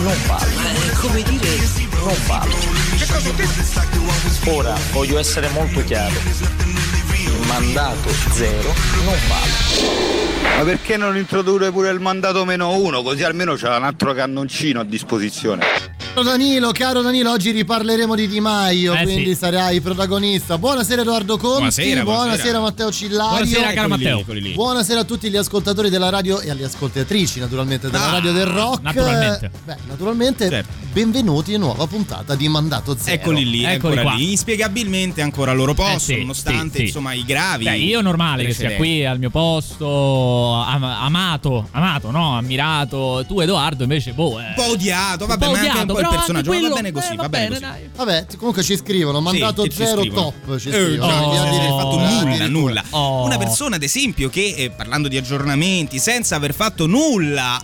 Non vale. Come dire, Non vale. Ora voglio essere molto chiaro. Il mandato zero non vale. Ma perché non introdurre pure il mandato meno uno? Così almeno c'è un altro cannoncino a disposizione. Caro Danilo, caro Danilo, oggi riparleremo di Di Maio, Eh, quindi sì. sarai protagonista. Buonasera Edoardo Conti, Buonasera, buonasera. Matteo Cillario. Buonasera, caro Matteo. Buonasera a tutti gli ascoltatori della radio e alle ascoltatrici naturalmente della Ah, radio del rock. naturalmente. Beh, naturalmente, Certo. benvenuti a nuova puntata di Mandato Zero. Eccoli lì, Eccoli ancora qua. lì, inspiegabilmente ancora al loro posto, Eh, sì, nonostante sì, sì. insomma i gravi. Beh, io normale che sia precedenti. qui al mio posto, am- amato, amato, no? Ammirato. Tu, Edoardo, invece, boh. Un po' odiato, vabbè, ma anche un po' il personaggio, ma va bene così, va bene così. dai. Vabbè, comunque ci scrivono, Mandato Sì, Zero scrivono. top, ci Eh, scrivono. là senza di- aver fatto eh, nulla, nulla. Oh. Una persona, ad esempio, che eh, parlando di aggiornamenti, senza aver fatto nulla.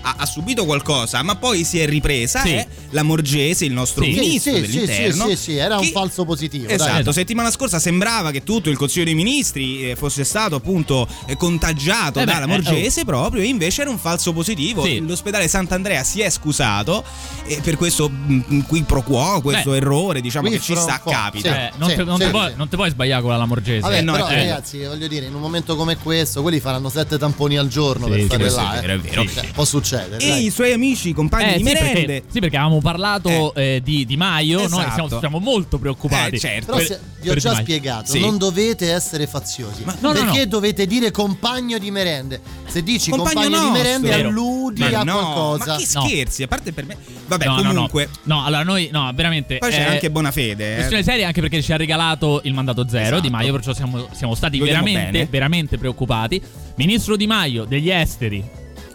Ha, ha subito qualcosa, ma poi si è ripresa. Sì. È la Morgese, il nostro Sì. Ministro sì, sì, sì, dell'interno. sì, sì, era un che- falso positivo. dai. Esatto, settimana scorsa sembrava che tutto il Consiglio dei Ministri eh, fosse stato appunto eh, contagiato Eh beh, dalla eh, Morgese proprio, e invece era un falso positivo. Sì. L'ospedale Sant'Andrea si è scusato eh, per questo mm, qui pro quo, questo Beh, errore, diciamo qui che ci sta capita. sì. Eh, non, Sì, te, non sì, te puoi, sì. non te puoi sbagliare con la Lamorgese. Vabbè, Eh, no, però eh. ragazzi, voglio dire, in un momento come questo, quelli faranno sette tamponi al giorno Sì, per stare questo là. è eh. vero, è vero. Cioè, può succedere. E dai. i suoi amici, compagni Eh, di sì, merende. perché, sì, perché avevamo parlato eh, di Di Maio. Noi Esatto. siamo, siamo molto preoccupati. Eh, certo. Però per- se- vi ho per già spiegato, Sì. non dovete essere faziosi. Ma- no, no, perché no. dovete dire compagno di merende? Se dici Compagno compagno, di merende Vero. alludi Ma a no, qualcosa. ma che No. scherzi, a parte per me. Vabbè, No, no, no. comunque. No, allora noi, no, veramente. Poi c'è eh, anche Bonafede. eh. Questione seria anche perché ci ha regalato il mandato zero Esatto. Di Maio, perciò siamo, siamo stati veramente, veramente preoccupati. Ministro Di Maio degli esteri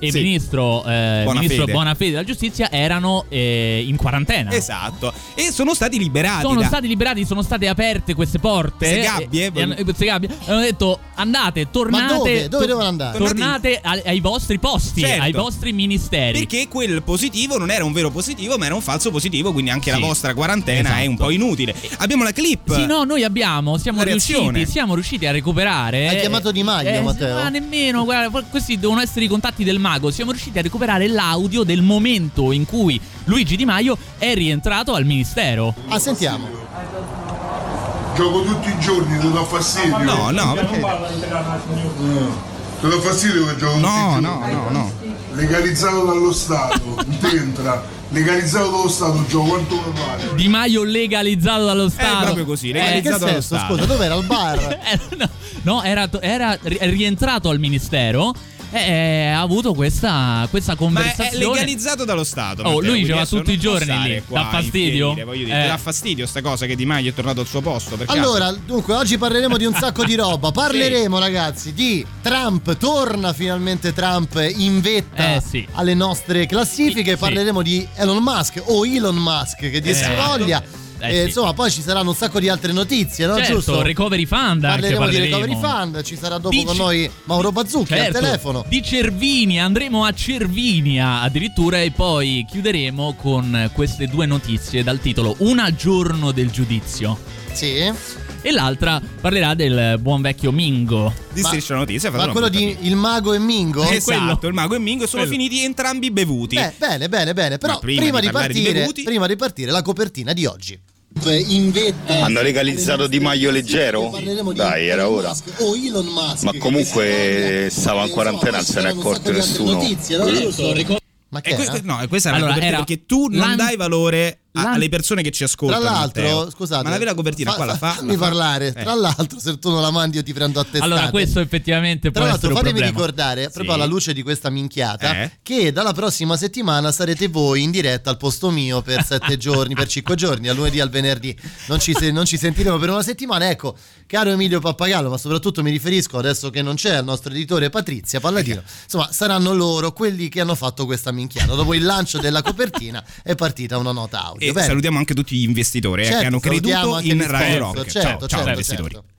e Sì. ministro, eh, Bonafede. ministro Bonafede della giustizia erano eh, in quarantena. Esatto. E sono stati liberati. Sono da- stati liberati, sono state aperte queste porte. Queste gabbie, e- e hanno- queste gabbie. E hanno detto andate, tornate. Ma dove? Dove to- devono andare? Tornate ai, ai vostri posti, Certo. ai vostri ministeri. Perché quel positivo non era un vero positivo, ma era un falso positivo, quindi anche Sì. la vostra quarantena è un Esatto. po' inutile. Abbiamo la clip. Sì, no, noi abbiamo, siamo riusciti, siamo riusciti a recuperare. Hai chiamato Di Maio, Eh, Matteo? Ma nemmeno, guarda, questi devono essere i contatti del mago. Siamo riusciti a recuperare l'audio del momento in cui Luigi Di Maio è rientrato al ministero. Ah, sentiamo. Gioco tutti i giorni, ti dà fastidio? No, no, perché. Ti dà fastidio che gioco No, tutti i no, giorni? no, no. Legalizzato dallo Stato, entra. Legalizzato dallo Stato, gioco quanto mi pare. Di Maio legalizzato dallo Stato. È proprio così, Eh, legalizzato dallo senso? Stato. Scusa, dov'era al bar? Eh, no, no, era, era ri- rientrato al ministero e ha avuto questa, questa Ma è conversazione. legalizzato dallo Stato. Oh, lui quindi ci va adesso tutti i giorni lì. qua Dà fastidio? voglio dire, Eh. ti dà fastidio sta cosa che Di Maio è tornato al suo posto. per caso? Allora, dunque, oggi parleremo di un sacco di roba. Parleremo, ragazzi, di Trump. Torna finalmente Trump in vetta Eh, sì. alle nostre classifiche. Sì. Parleremo di Elon Musk o Elon Musk, che Esatto. voglia. Eh, Eh, sì. Insomma, poi ci saranno un sacco di altre notizie, no? Certo, Giusto? recovery fund anche Parleremo di. Recovery Fund. Ci sarà dopo Di con C- noi Mauro Bazzucchi Certo, al telefono. Di Cervinia, andremo a Cervinia addirittura e poi chiuderemo con queste due notizie dal titolo Una giorno del giudizio. Sì. E l'altra parlerà del buon vecchio Mingo. Di Striscia notizia. Ma quello di Il Mago e Mingo? capire. Esatto, quello. il mago e Mingo sono Quello. finiti entrambi bevuti. Beh, bene, bene, bene. Però Ma prima, prima di, di parlare di partire, bevuti- prima di partire, la copertina di oggi. In vetta Hanno legalizzato Di Maio leggero? Parleremo di Dai, era Elon ora. Ma comunque stava in quarantena, non se ne è accorto nessuno. Ma che E era? no, questa era Allora, era perché tu non dai valore a- La- alle persone che ci ascoltano. Tra l'altro, Matteo. scusate, ma la vera copertina fa- qua la fa? Fammi la fa? parlare. Eh. Tra l'altro, se tu non la mandi, io ti prendo a testate. Allora, questo effettivamente può Tra l'altro, fatemi ricordare, proprio Sì. alla luce di questa minchiata, Eh? che dalla prossima settimana sarete voi in diretta al posto mio per sette giorni, per cinque giorni, al lunedì al venerdì. Non ci, se- non ci sentiremo per una settimana. Ecco, caro Emilio Pappagallo, ma soprattutto mi riferisco adesso che non c'è il nostro editore Patrizia Palladino. Insomma, saranno loro quelli che hanno fatto questa minchiata. Dopo il lancio della copertina è partita una nota audio. E Bene. salutiamo anche tutti gli investitori eh, Certo, che hanno salutiamo creduto in Radio Rock. Certo, ciao, ciao certo, investitori. certo.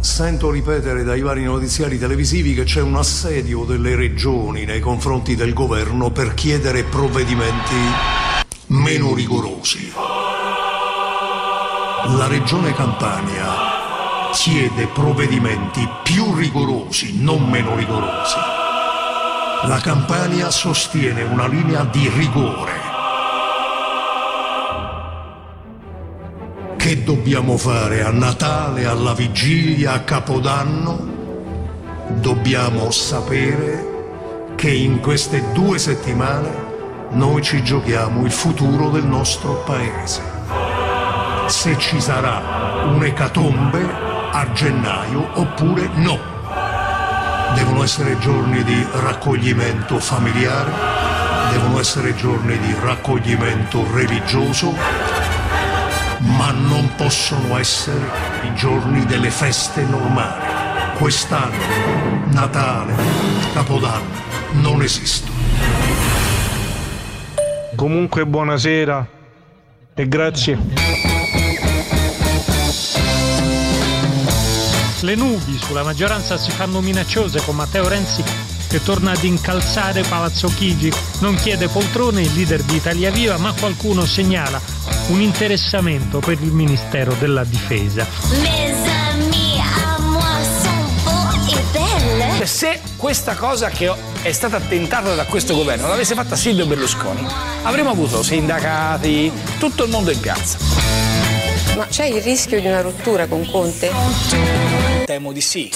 Sento ripetere dai vari notiziari televisivi che c'è un assedio delle regioni nei confronti del governo per chiedere provvedimenti meno rigorosi. La regione Campania chiede provvedimenti più rigorosi, non meno rigorosi. La Campania sostiene una linea di rigore. Che dobbiamo fare a Natale, alla vigilia, a Capodanno? Dobbiamo sapere che in queste due settimane noi ci giochiamo il futuro del nostro paese. Se ci sarà un'ecatombe a gennaio oppure no. Devono essere giorni di raccoglimento familiare, devono essere giorni di raccoglimento religioso, ma non possono essere i giorni delle feste normali. Quest'anno, Natale, Capodanno non esistono. Comunque buonasera e grazie. Le nubi sulla maggioranza si fanno minacciose con Matteo Renzi che torna ad incalzare Palazzo Chigi. Non chiede poltrone il leader di Italia Viva, ma qualcuno segnala un interessamento per il Ministero della Difesa. Cioè, Se questa cosa che è stata tentata da questo governo l'avesse fatta Silvio Berlusconi, avremmo avuto sindacati, tutto il mondo in piazza. Ma c'è il rischio di una rottura con Conte? Temo di sì.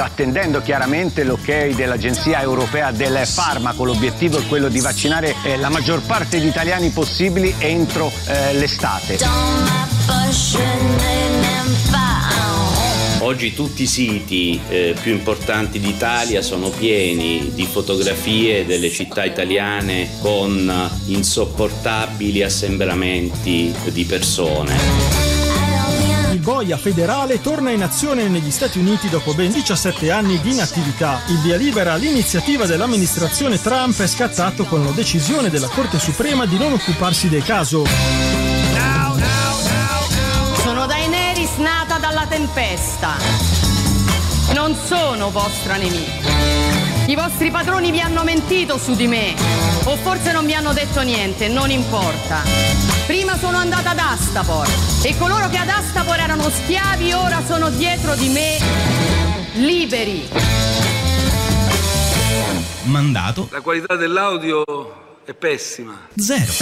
Attendendo chiaramente l'ok dell'Agenzia Europea del Farmaco, l'obiettivo è quello di vaccinare eh, la maggior parte di italiani possibili entro eh, l'estate. Oggi tutti i siti eh, più importanti d'Italia sono pieni di fotografie delle città italiane con insopportabili assembramenti di persone. Boia federale torna in azione negli Stati Uniti dopo ben 17 anni di inattività. Il via libera all'iniziativa dell'amministrazione Trump è scattato con la decisione della Corte Suprema di non occuparsi del caso. Sono Daenerys nata dalla tempesta. Non sono vostra nemica. I vostri padroni vi hanno mentito su di me. O forse non vi hanno detto niente, non importa. Prima sono andata ad Astapor e coloro che ad Astapor erano schiavi ora sono dietro di me liberi. Mandato La qualità dell'audio è pessima. zero.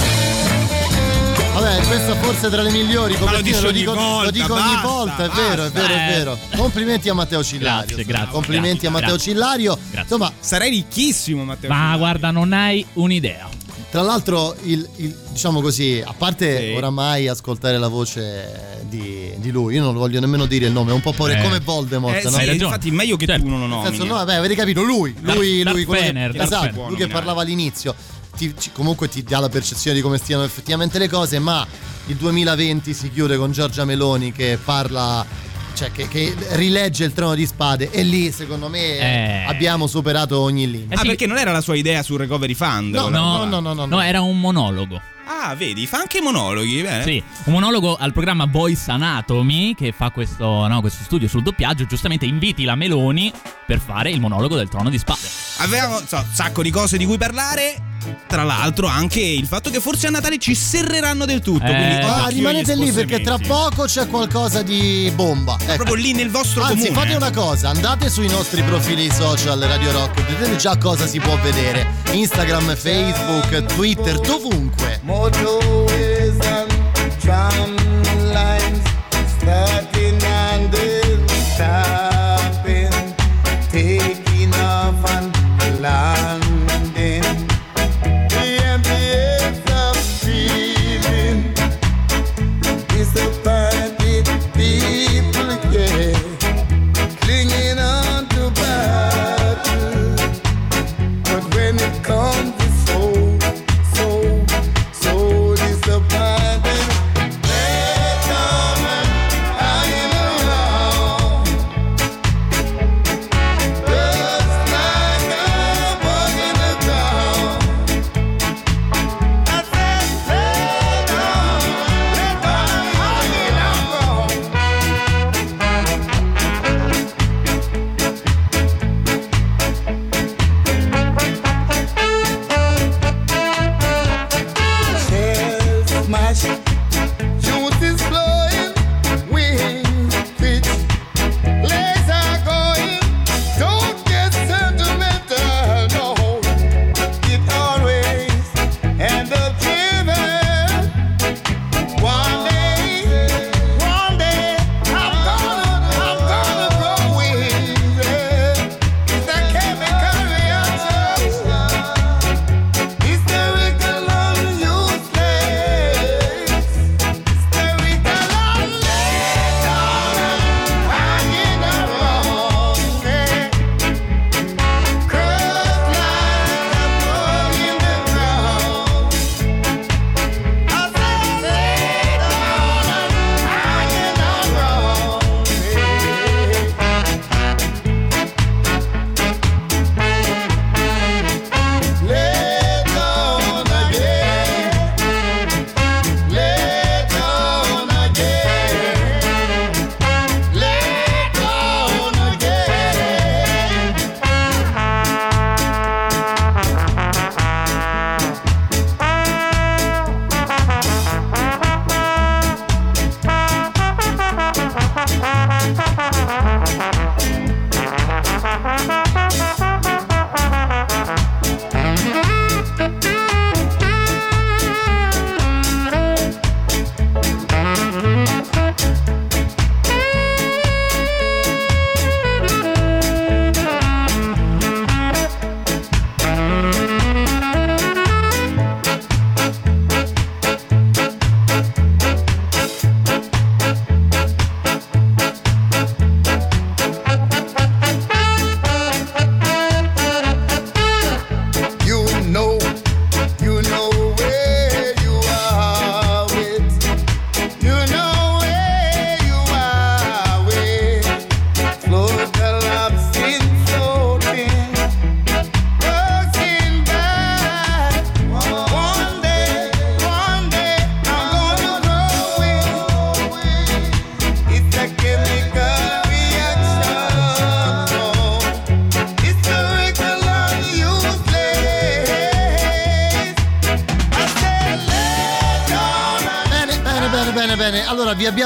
Vabbè, questa forse tra le migliori Ma lo lo ogni dico, volta, lo dico ogni basta, volta, è vero, è vero, è basta. vero. Complimenti a Matteo Cillario. Grazie, grazie, Complimenti grazie, a Matteo grazie. Cillario. Grazie. Insomma, Sarei ricchissimo, Matteo. Ma guarda, non hai un'idea. Tra l'altro, il, il- diciamo così, a parte Sì. oramai ascoltare la voce di, di lui, io non lo voglio nemmeno dire il nome, è un po' pore Eh. come Voldemort, Eh, no? sì, infatti meglio che Certo. tu non lo nomini. senso, no, vabbè, avete capito, lui, Darth- lui, Darth lui, quello che- Vader, Darth esatto, Vader. lui che parlava all'inizio. Ti- comunque ti dà la percezione di come stiano effettivamente le cose, ma il 2020 si chiude con Giorgia Meloni che parla, cioè che, che rilegge il trono di spade e lì secondo me Eh. abbiamo superato ogni limite. Eh Ah, sì. perché non era la sua idea sul recovery fund? No, no, no, no, no, No, era un monologo. Ah, vedi, fa anche monologhi, bene. Sì, un monologo al programma Voice Anatomy che fa questo, no, questo studio sul doppiaggio. Giustamente inviti la Meloni per fare il monologo del trono di spade. Avevamo so, un sacco di cose di cui parlare. Tra l'altro, anche il fatto che forse a Natale ci serreranno del tutto. Eh, quindi Ah, rimanete lì perché tra poco c'è qualcosa di bomba. Ecco. Proprio lì nel vostro Anzi, comune. fate una cosa, andate sui nostri profili social Radio Rock, vedete già cosa si può vedere. Instagram, Facebook, Twitter, dovunque. Motorways and tram lines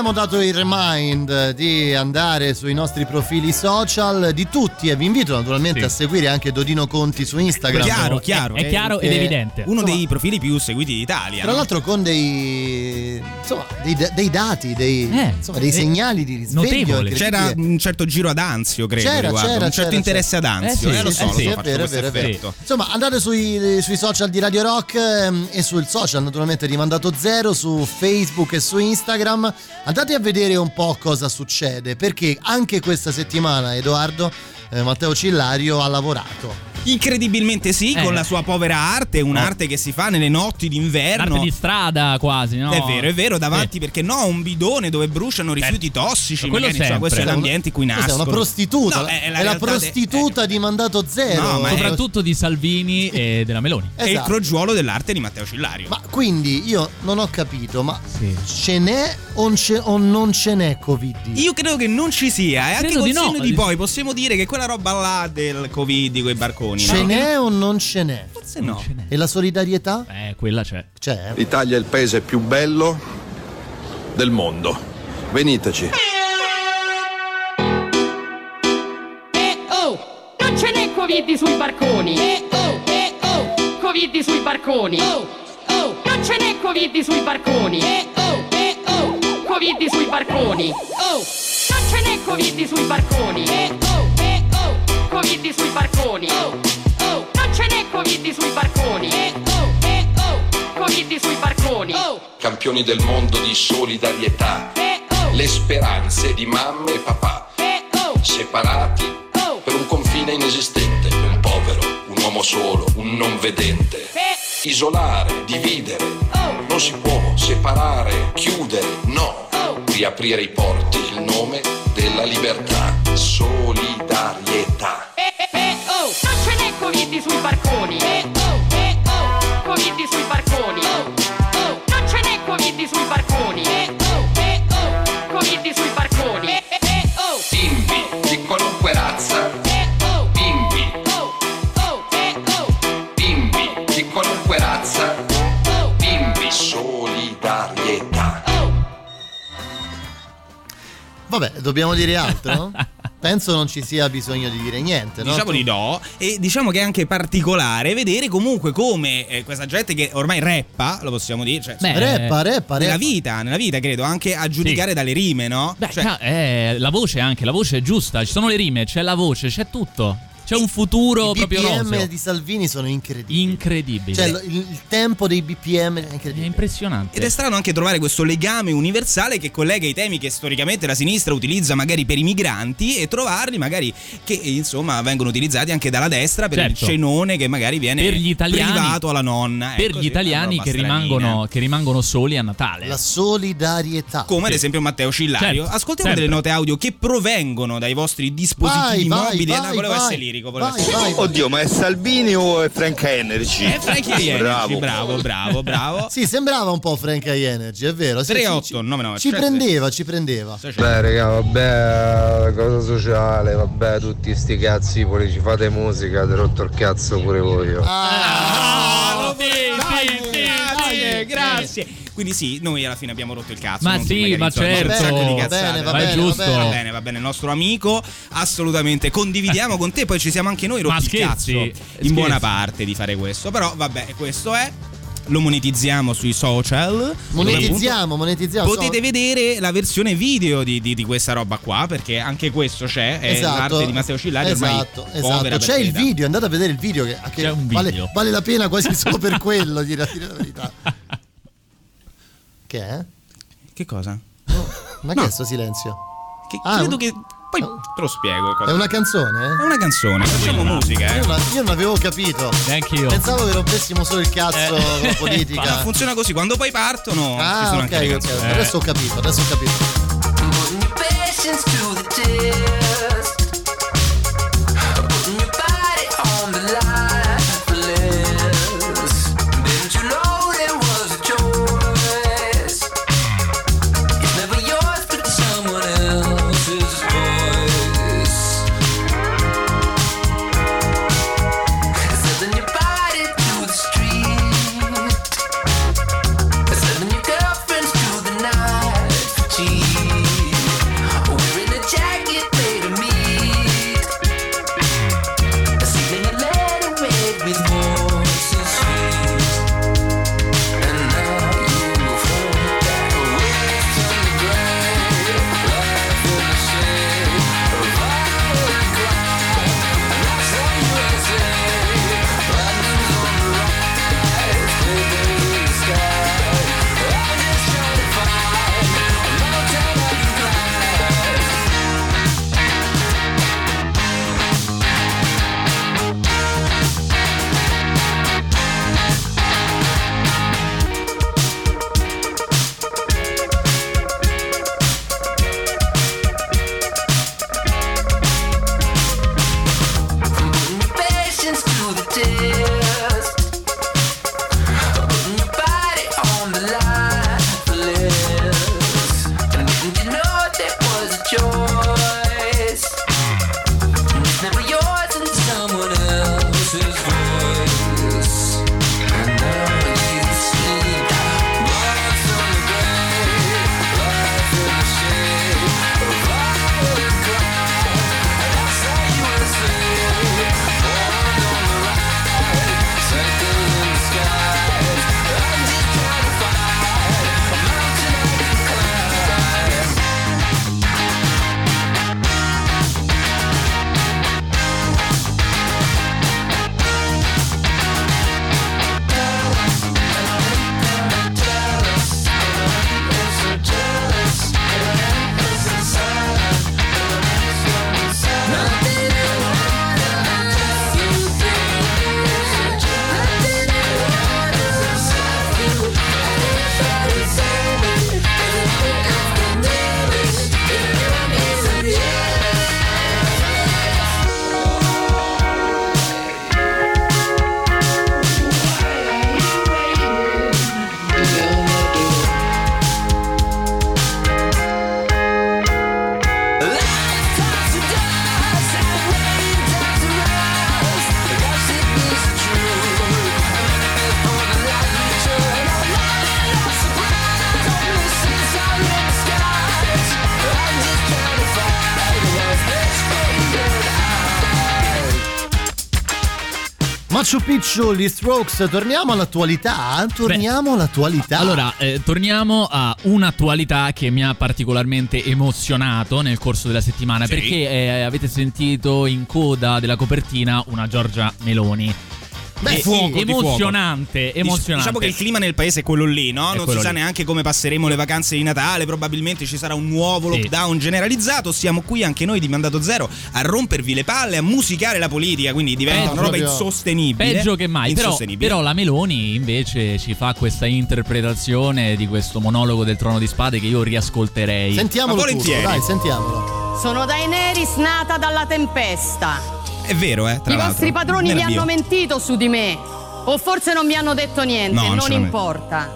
abbiamo dato il remind di andare sui nostri profili social di tutti e vi invito naturalmente Sì. a seguire anche Dodino Conti su Instagram. Chiaro, chiaro. È chiaro ed evidente. Uno Insomma, dei profili più seguiti d'Italia. Tra no? l'altro con dei, insomma, dei, dei dati, dei, Eh, insomma, dei eh, segnali di risveglio. notevole. C'era un certo giro ad Anzio, credo, C'era, riguardo, c'era, un certo c'era, interesse ad Anzio. Eh sì, eh, lo so, lo sì, so, è vero, è vero, è vero. Insomma, andate sui, sui social di Radio Rock ehm, e sul social naturalmente di Mandato Zero, su Facebook e su Instagram. Andate a vedere un po' cosa succede, perché anche questa settimana, Edoardo, eh, Matteo Cillario ha lavorato. Incredibilmente sì, Eh. con la sua povera arte, un'arte che si fa nelle notti d'inverno. Arte di strada quasi, no? È vero, è vero, davanti perché no, un bidone dove bruciano rifiuti tossici. Quello magari, sempre. questo è Cioè, l'ambiente in cui Cos'è, nascono. una prostituta? No, è, è la la, realtà de- prostituta di Mandato Zero. No, ma è- Soprattutto di Salvini e della Meloni. è il Esatto. crogiuolo dell'arte di Matteo Cillario. Ma quindi io non ho capito, ma Sì. ce n'è o, non ce- o non ce n'è Covid? Io credo che non ci sia, e anche col di no. di poi possiamo dire che quella roba là del Covid di quei barconi. Ce no? n'è o non ce n'è? Forse no. E la solidarietà? Eh, quella c'è. C'è? L'Italia è il paese più bello del mondo. Veniteci. Eh oh, non ce n'è Covid sui barconi. Eh oh, eh oh, Covid sui barconi. Oh, oh, non ce n'è Covid sui barconi. Eh oh, eh oh, Covid sui barconi. Oh, non ce n'è Covid sui barconi. Eh oh, Covid sui barconi. Non ce n'è Covid sui barconi. Eh oh, eh Covid sui barconi. Campioni del mondo di solidarietà. Le speranze di mamma e papà. Separati per un confine inesistente. Un povero, un uomo solo, un non vedente. Isolare, dividere. Non si può separare, chiudere, no. Riaprire i porti, il nome della libertà. Solidarietà. Eh, eh, eh, oh, non ce n'è Covid sui barconi. Eh, oh, eh, oh, Covid sui barconi. Oh, oh, non ce n'è Covid sui barconi. Eh, oh, eh, oh, Covid sui barconi. Eh, eh, eh, oh, Bimbi di qualunque razza. eh, oh, Bimbi, oh, oh, eh, oh, bimbi di qualunque razza. oh, Bimbi, solidarietà. oh. Vabbè, dobbiamo dire altro? Penso non ci sia bisogno di dire niente, no? Diciamo di no, e diciamo che è anche particolare vedere comunque come eh, questa gente che ormai rappa, lo possiamo dire, cioè, Beh, Reppa, reppa, nella reppa. vita, nella vita credo, anche a giudicare dalle rime, no? Beh, Cioè, ca- eh, la voce anche, la voce è giusta. Ci sono le rime, c'è la voce, c'è tutto. C'è un futuro I proprio BPM roseo. di Salvini sono incredibili. Incredibile. Cioè, il, il tempo dei BPM è è incredibile. impressionante. Ed è strano anche trovare questo legame universale che collega i temi che storicamente la sinistra utilizza magari per i migranti e trovarli magari che insomma vengono utilizzati anche dalla destra per Certo. il cenone che magari viene Per gli italiani- privato alla nonna. per Ecco, gli italiani che rimangono, che rimangono soli a Natale. La solidarietà. Come ad Sì. esempio Matteo Cillario. Certo, Ascoltiamo sempre. delle note audio che provengono dai vostri dispositivi Vai, mobili. vai, vai. essere lirico. Volevo Vai, essere vai, vai. Oddio, ma è Salvini o è Frank Energy? Eh, Frankie Energy, Bravo. bravo, bravo, bravo. Sì, sembrava un po' Frank Energy, è vero. Sì, 38, sì, ci- 99, Ci prendeva, ci prendeva. Beh, raga, vabbè, cosa sociale, vabbè, tutti sti cazzi pure ci fate musica, ti ho rotto il cazzo pure voi. io. Ah, lo vedi, Dai, grazie, grazie. Quindi sì, noi alla fine abbiamo rotto il cazzo. Ma sì, ma insomma, un certo. sacco di Va bene, va Ma è bene, giusto. va bene. va bene, il nostro amico, assolutamente condividiamo con te, poi ci siamo anche noi rotti il cazzo in scherzi. buona parte di fare questo, però vabbè, questo è lo monetizziamo sui social. Monetizziamo, monetizziamo. Potete vedere la versione video di, di- di questa roba qua, perché anche questo c'è, è Esatto, l'arte di Matteo Cillario ormai esatto, povera esatto. C'è il video, andate a vedere il video che, che C'è un vale, video. vale la pena quasi solo per quello, dire, dire la verità. Che è? Che cosa? Ma che è sto silenzio? Che Ah, credo un- che poi te lo spiego. cosa- È una canzone? È una canzone, facciamo musica, eh. Io, non- io non avevo capito. Neanche io. Pensavo che rompessimo solo il cazzo Eh. con la No, politica. funziona così, quando poi partono ci Ah, sono ok, anche le ok. canzoni. Adesso ho capito, adesso ho capito. Machu Picchu, gli Strokes, torniamo all'attualità. Torniamo all'attualità. Allora, eh, torniamo a un'attualità che mi ha particolarmente emozionato nel corso della settimana Sì. perché eh, avete sentito in coda della copertina una Giorgia Meloni. Beh, E- fuoco, di fuoco. emozionante, emozionante. Diciamo che il clima nel paese è quello lì, no? È Non si sa lì. neanche come passeremo le vacanze di Natale, probabilmente ci sarà un nuovo Sì. lockdown generalizzato. Siamo qui anche noi di Mandato Zero a rompervi le palle, a musicare la politica, quindi diventa Peggio una roba insostenibile. Peggio che mai, però, Insostenibile. però la Meloni invece ci fa questa interpretazione di questo monologo del trono di spade che io riascolterei. Sentiamolo tutto, dai, sentiamolo. Sono Daenerys nata dalla tempesta. È vero, eh? Tra I l'altro. vostri padroni Me vi la avvio. hanno mentito su di me. O forse non mi hanno detto niente, No, non non importa.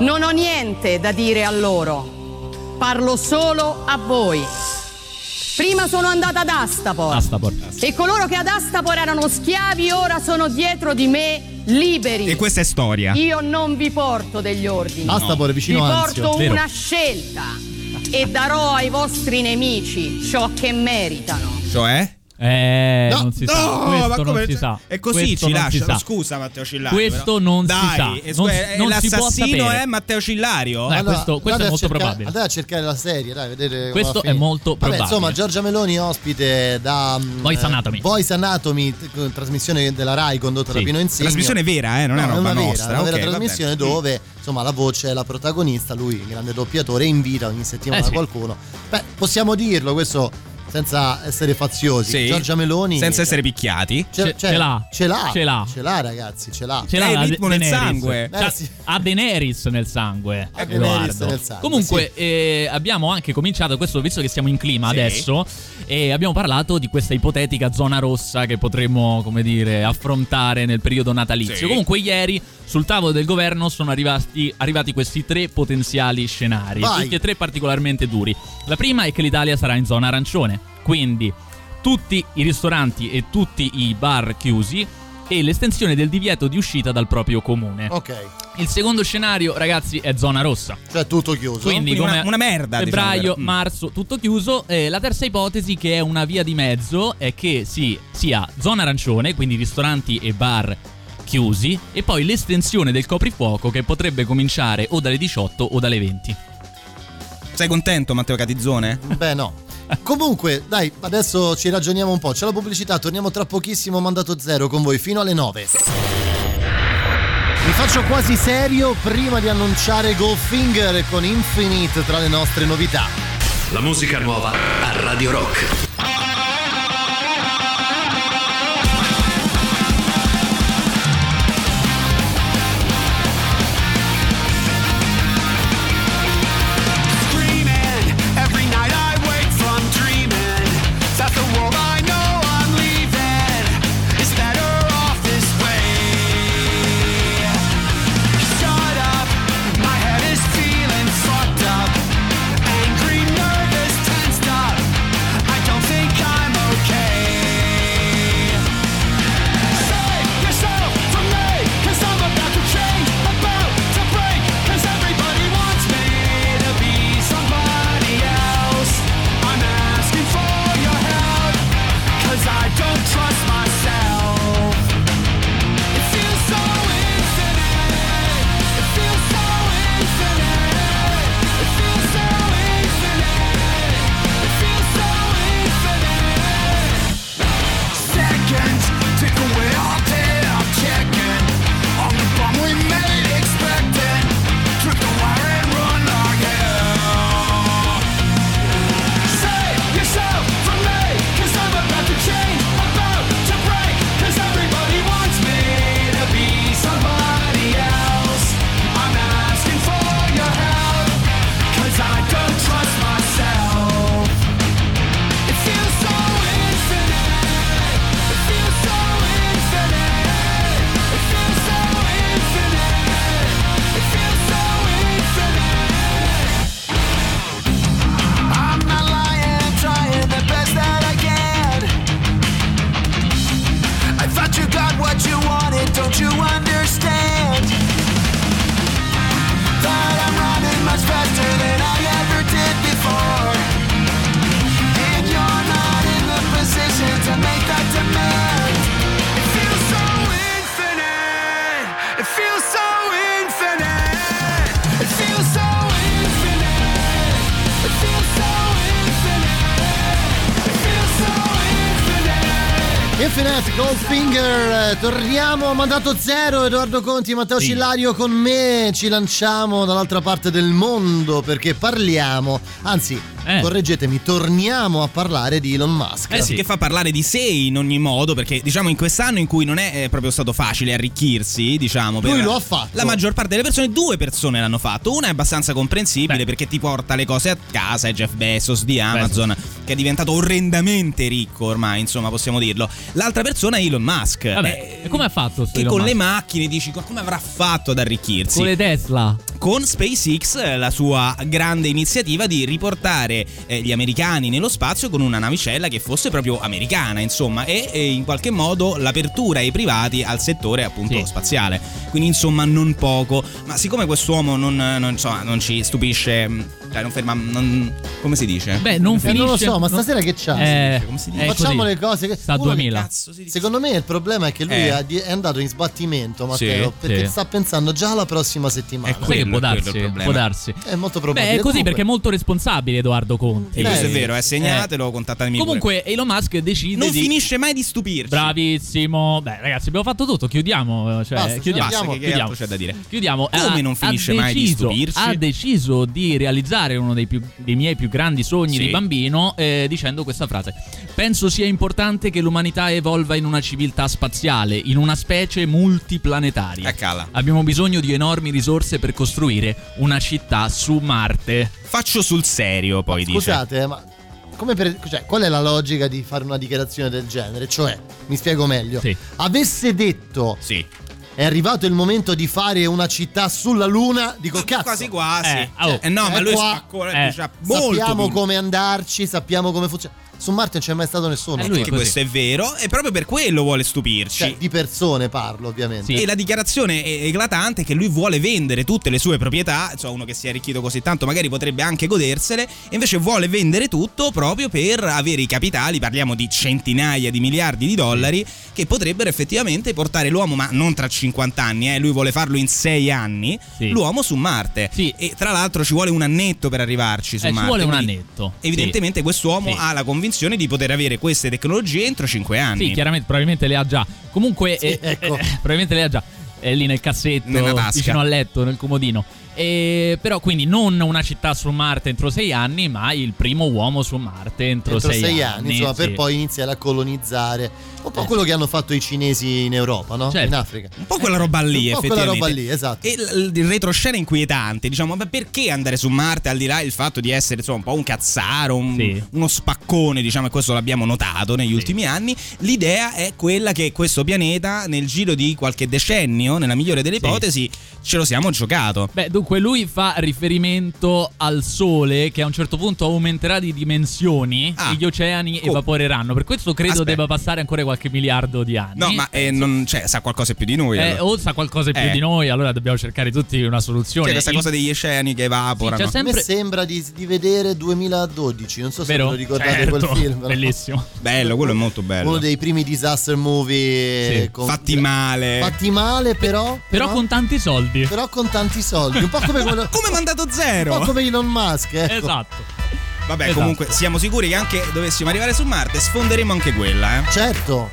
Non ho niente da dire a loro. Parlo solo a voi. Prima sono andata ad Astapor. Astapor. E coloro che ad Astapor erano schiavi ora sono dietro di me liberi. E questa è storia. Io non vi porto degli ordini. Astapor è vicino Vi a Anzio. porto Vero. una scelta e darò ai vostri nemici ciò che meritano. Cioè? Eh, No, non si no, sa. Questo ma non si sa. E così Questo ci si lasciano. sa. Scusa, Matteo Cillario. Questo però. non si Dai, sa. e Non- non si può l'assassino sapere. è Matteo Cillario? Eh, questo- questo andate è molto cercare- probabile. Andate a cercare la serie, dai, vedere Questo è molto Vabbè, probabile. insomma, Giorgia Meloni ospite da mm, Voice eh, Anatomy. Voice Anatomy, trasmissione della Rai condotta da Sì. Pino Insigne. Trasmissione vera, eh, non è No, una roba vera, nostra, È una vera ok, va trasmissione bene. dove insomma la voce è la protagonista, lui il grande doppiatore invita ogni settimana Eh qualcuno. Beh, possiamo dirlo, questo senza essere faziosi. Sì. Giorgia Meloni Senza essere picchiati. Ce, Ce- cioè, ce l'ha. ce l'ha, Ce l'ha. ce l'ha, ragazzi, ce l'ha. Ce l'ha il ritmo nel sangue. Eh, sì. Ha Daenerys nel sangue. Ha Daenerys nel sangue, Comunque, eh, abbiamo anche cominciato, questo visto che siamo in clima Sì. adesso, e abbiamo parlato di questa ipotetica zona rossa che potremmo, come dire, affrontare nel periodo natalizio. Sì. Comunque, ieri sul tavolo del governo sono arrivati, arrivati questi tre potenziali scenari, Vai. tutti e tre particolarmente duri. La prima è che l'Italia sarà in zona arancione, quindi tutti i ristoranti e tutti i bar chiusi e l'estensione del divieto di uscita dal proprio comune. Ok, Il secondo scenario, ragazzi, è zona rossa. cioè tutto chiuso. Quindi, Quindi una- come una merda, Febbraio, diciamo, vero? Mm. marzo, tutto chiuso. Eh, la terza ipotesi, che è una via di mezzo, è che si sia zona arancione, quindi ristoranti e bar chiusi, e poi l'estensione del coprifuoco che potrebbe cominciare o dalle 18 o dalle 20. Sei contento, Matteo Catizzone? Beh, no. Comunque, dai, adesso ci ragioniamo un po'. C'è la pubblicità, torniamo tra pochissimo. Mandato zero con voi fino alle 9. Mi faccio quasi serio prima di annunciare Goldfinger con Infinite tra le nostre novità. La musica nuova a Radio Rock. Torniamo a mandato zero, Edoardo Conti, Matteo Sì. Cillario con me, ci lanciamo dall'altra parte del mondo perché parliamo, anzi, Eh. correggetemi, torniamo a parlare di Elon Musk. Eh sì, che fa parlare di sé in ogni modo, perché diciamo in quest'anno in cui non è eh, proprio stato facile arricchirsi, diciamo. Lui lo ha fatto. La maggior parte delle persone, due persone l'hanno fatto. Una è abbastanza comprensibile perché ti porta le cose a casa, è Jeff Bezos di Amazon, che è diventato orrendamente ricco ormai, insomma, possiamo dirlo. L'altra persona è Elon Musk. Vabbè, eh, e come ha fatto che Elon con Musk? le macchine dici "Ma come avrà fatto ad arricchirsi? Con le Tesla. con SpaceX la sua grande iniziativa di riportare eh, gli americani nello spazio con una navicella che fosse proprio americana, insomma, e, e in qualche modo l'apertura ai privati al settore appunto Sì. spaziale. Quindi insomma non poco, ma siccome quest'uomo non, non, insomma, non ci stupisce, mh, cioè non ferma, non- come si dice? Beh, non Eh, finisce. non lo so, ma stasera che c'ha? Eh, Come si è Facciamo così. le cose che Sta a uno che 2000. cazzo dice? Secondo me il problema è che lui Eh. è andato in sbattimento, Matteo, Sì, perché sì. sta pensando già alla prossima settimana. Che Quello può è quello darsi, il problema. può darsi. È molto Beh, probabile. è così Comunque- perché è molto responsabile Edoardo Conti. E questo Eh, è vero, eh, segnatelo, contattatemi pure. Comunque Elon Musk decide non di finisce mai di stupirci. Bravissimo. Beh, ragazzi, abbiamo fatto tutto. Chiudiamo. Cioè, Basta, chiudiamo. Basta, che, chiudiamo. altro c'è da dire? Chiudiamo. Come non finisce mai di stupirci? Ha deciso di realizzare uno dei, più- dei miei più grandi sogni Sì. di bambino eh, dicendo questa frase. Penso sia importante che l'umanità evolva in una civiltà spaziale, in una specie multiplanetaria. Eccala. Abbiamo bisogno di enormi risorse per costruire una città su Marte. Faccio sul serio, poi dice. Scusate, ma come per- cioè, qual è la logica di fare una dichiarazione del genere? Cioè, mi spiego meglio. Sì. Avesse detto Sì. È arrivato il momento di fare una città sulla Luna, dico cazzo. Quasi quasi. Eh, oh. Eh, no, ma lui qua- spaccò, eh, molto sappiamo come andarci, sappiamo come funziona. Su Marte non c'è mai stato nessuno. Eh, lui così. questo è vero, e proprio per quello vuole stupirci. Cioè, di persone parlo, ovviamente. Sì. E la dichiarazione è eclatante è che lui vuole vendere tutte le sue proprietà, cioè uno che si è arricchito così tanto magari potrebbe anche godersele, e invece vuole vendere tutto proprio per avere i capitali, parliamo di centinaia di miliardi di dollari, che potrebbero effettivamente portare l'uomo, ma non tra 50 anni, eh, lui vuole farlo in 6 anni, Sì. l'uomo su Marte. Sì. E tra l'altro ci vuole un annetto per arrivarci su Eh, ci Marte. vuole un annetto. Evidentemente quest'uomo Sì. ha la convinzione di poter avere queste tecnologie entro 5 anni. Sì, chiaramente, probabilmente le ha già. Comunque, Sì, eh, ecco. eh, probabilmente le ha già. È lì nel cassetto, vicino al letto, nel comodino. E, però, quindi non una città su Marte entro sei anni, ma il primo uomo su Marte entro, Entro sei, sei anni, insomma, per sì. poi iniziare a colonizzare un po' Eh. quello che hanno fatto i cinesi in Europa, no? Certo. In Africa. Un po' quella roba lì, Un po' quella roba lì, esatto. E l- il retroscena inquietante, diciamo, ma perché andare su Marte al di là del fatto di essere insomma un po' un cazzaro, un- Sì. uno spaccone, diciamo, e questo l'abbiamo notato negli ultimi anni. L'idea è quella che questo pianeta, nel giro di qualche decennio, nella migliore delle Sì. ipotesi, ce lo siamo giocato. Beh, dunque lui fa riferimento al Sole che a un certo punto aumenterà di dimensioni Ah. e gli oceani Oh. evaporeranno. Per questo credo Aspetta. debba passare ancora qualche miliardo di anni. No, ma eh, non, cioè, sa qualcosa più di noi. Eh, allora. o sa qualcosa più Eh. di noi, allora dobbiamo cercare tutti una soluzione. Cioè, questa Il- cosa degli oceani che evaporano. Sì, A sempre- me sembra di, di vedere 2012, non so se Vero? ve lo ricordate Certo, quel film. no? Bellissimo. Bello, quello è molto bello. Uno dei primi disaster movie Sì. con- Fatti male. fatti male però, Però con tanti soldi. però con tanti soldi, po' come quello Come mandato un zero? po' come Elon Musk, ecco. Esatto. Vabbè, Esatto. comunque siamo sicuri che anche dovessimo arrivare su Marte, sfonderemo anche quella, eh. Certo.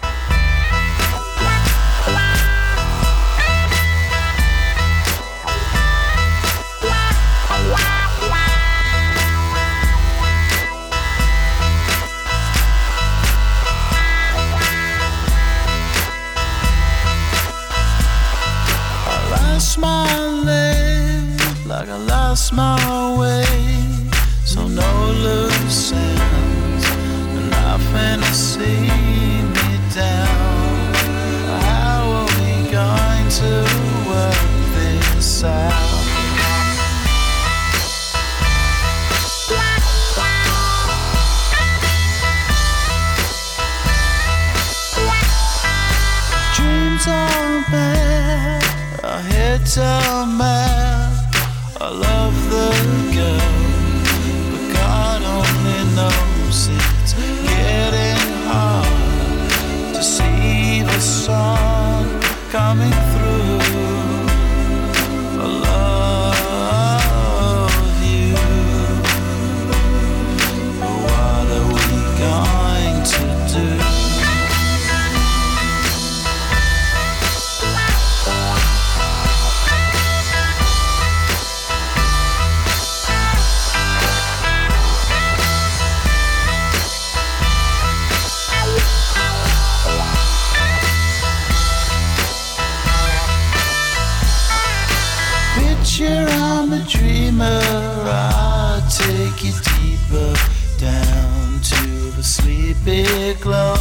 I lost my way. So no loose ends, nothing to see me down. How are we going to work this out? Dreams are bad, our heads are mad. I love the girl, but God only knows it's getting hard to see the sun coming I'll take you deeper down to the sleepy glow.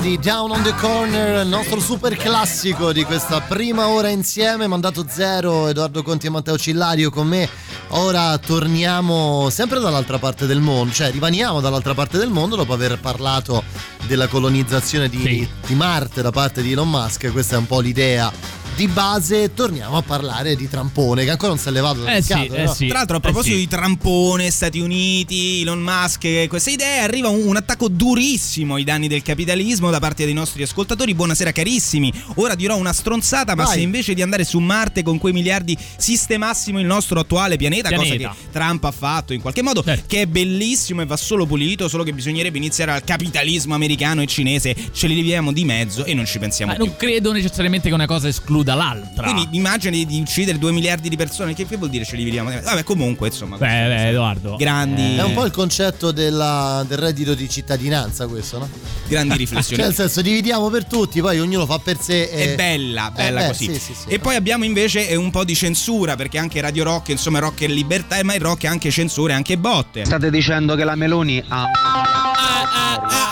Di Down on the Corner, il nostro super classico di questa prima ora insieme, mandato zero, Edoardo Conti e Matteo Cillario con me. Ora torniamo sempre dall'altra parte del mondo, cioè rimaniamo dall'altra parte del mondo dopo aver parlato della colonizzazione di, Sì. di Marte da parte di Elon Musk, questa è un po' l'idea di base, torniamo a parlare di Trampone che ancora non si è levato dal Eh sì, scatole, eh no? sì. Tra l'altro, a proposito sì. di trampone, Stati Uniti, Elon Musk e queste idee, arriva un, un attacco durissimo ai danni del capitalismo da parte dei nostri ascoltatori. Buonasera, carissimi. Ora dirò una stronzata, ma Vai. se invece di andare su Marte con quei miliardi sistemassimo il nostro attuale pianeta, Pianeta. cosa che Trump ha fatto in qualche modo, Certo. che è bellissimo e va solo pulito, solo che bisognerebbe iniziare al capitalismo americano e cinese, ce li leviamo di mezzo e non ci pensiamo Ma più. non credo necessariamente che una cosa escluda l'altra. Quindi immagini di uccidere 2 miliardi di persone, che, che vuol dire ce li mezzo? Vabbè, comunque, insomma. Beh, beh, Edoardo. Grandi, È un po' il concetto della- del reddito di cittadinanza questo, no? grandi riflessioni. Cioè, nel senso, dividiamo per tutti, poi ognuno fa per sé. E... È bella, bella Eh, beh, così. sì, sì, sì. e poi abbiamo invece eh, un po' di censura, perché anche Radio Rock, insomma, rock è libertà, eh, ma il rock è anche censura e anche botte. State dicendo che la Meloni ha Ah,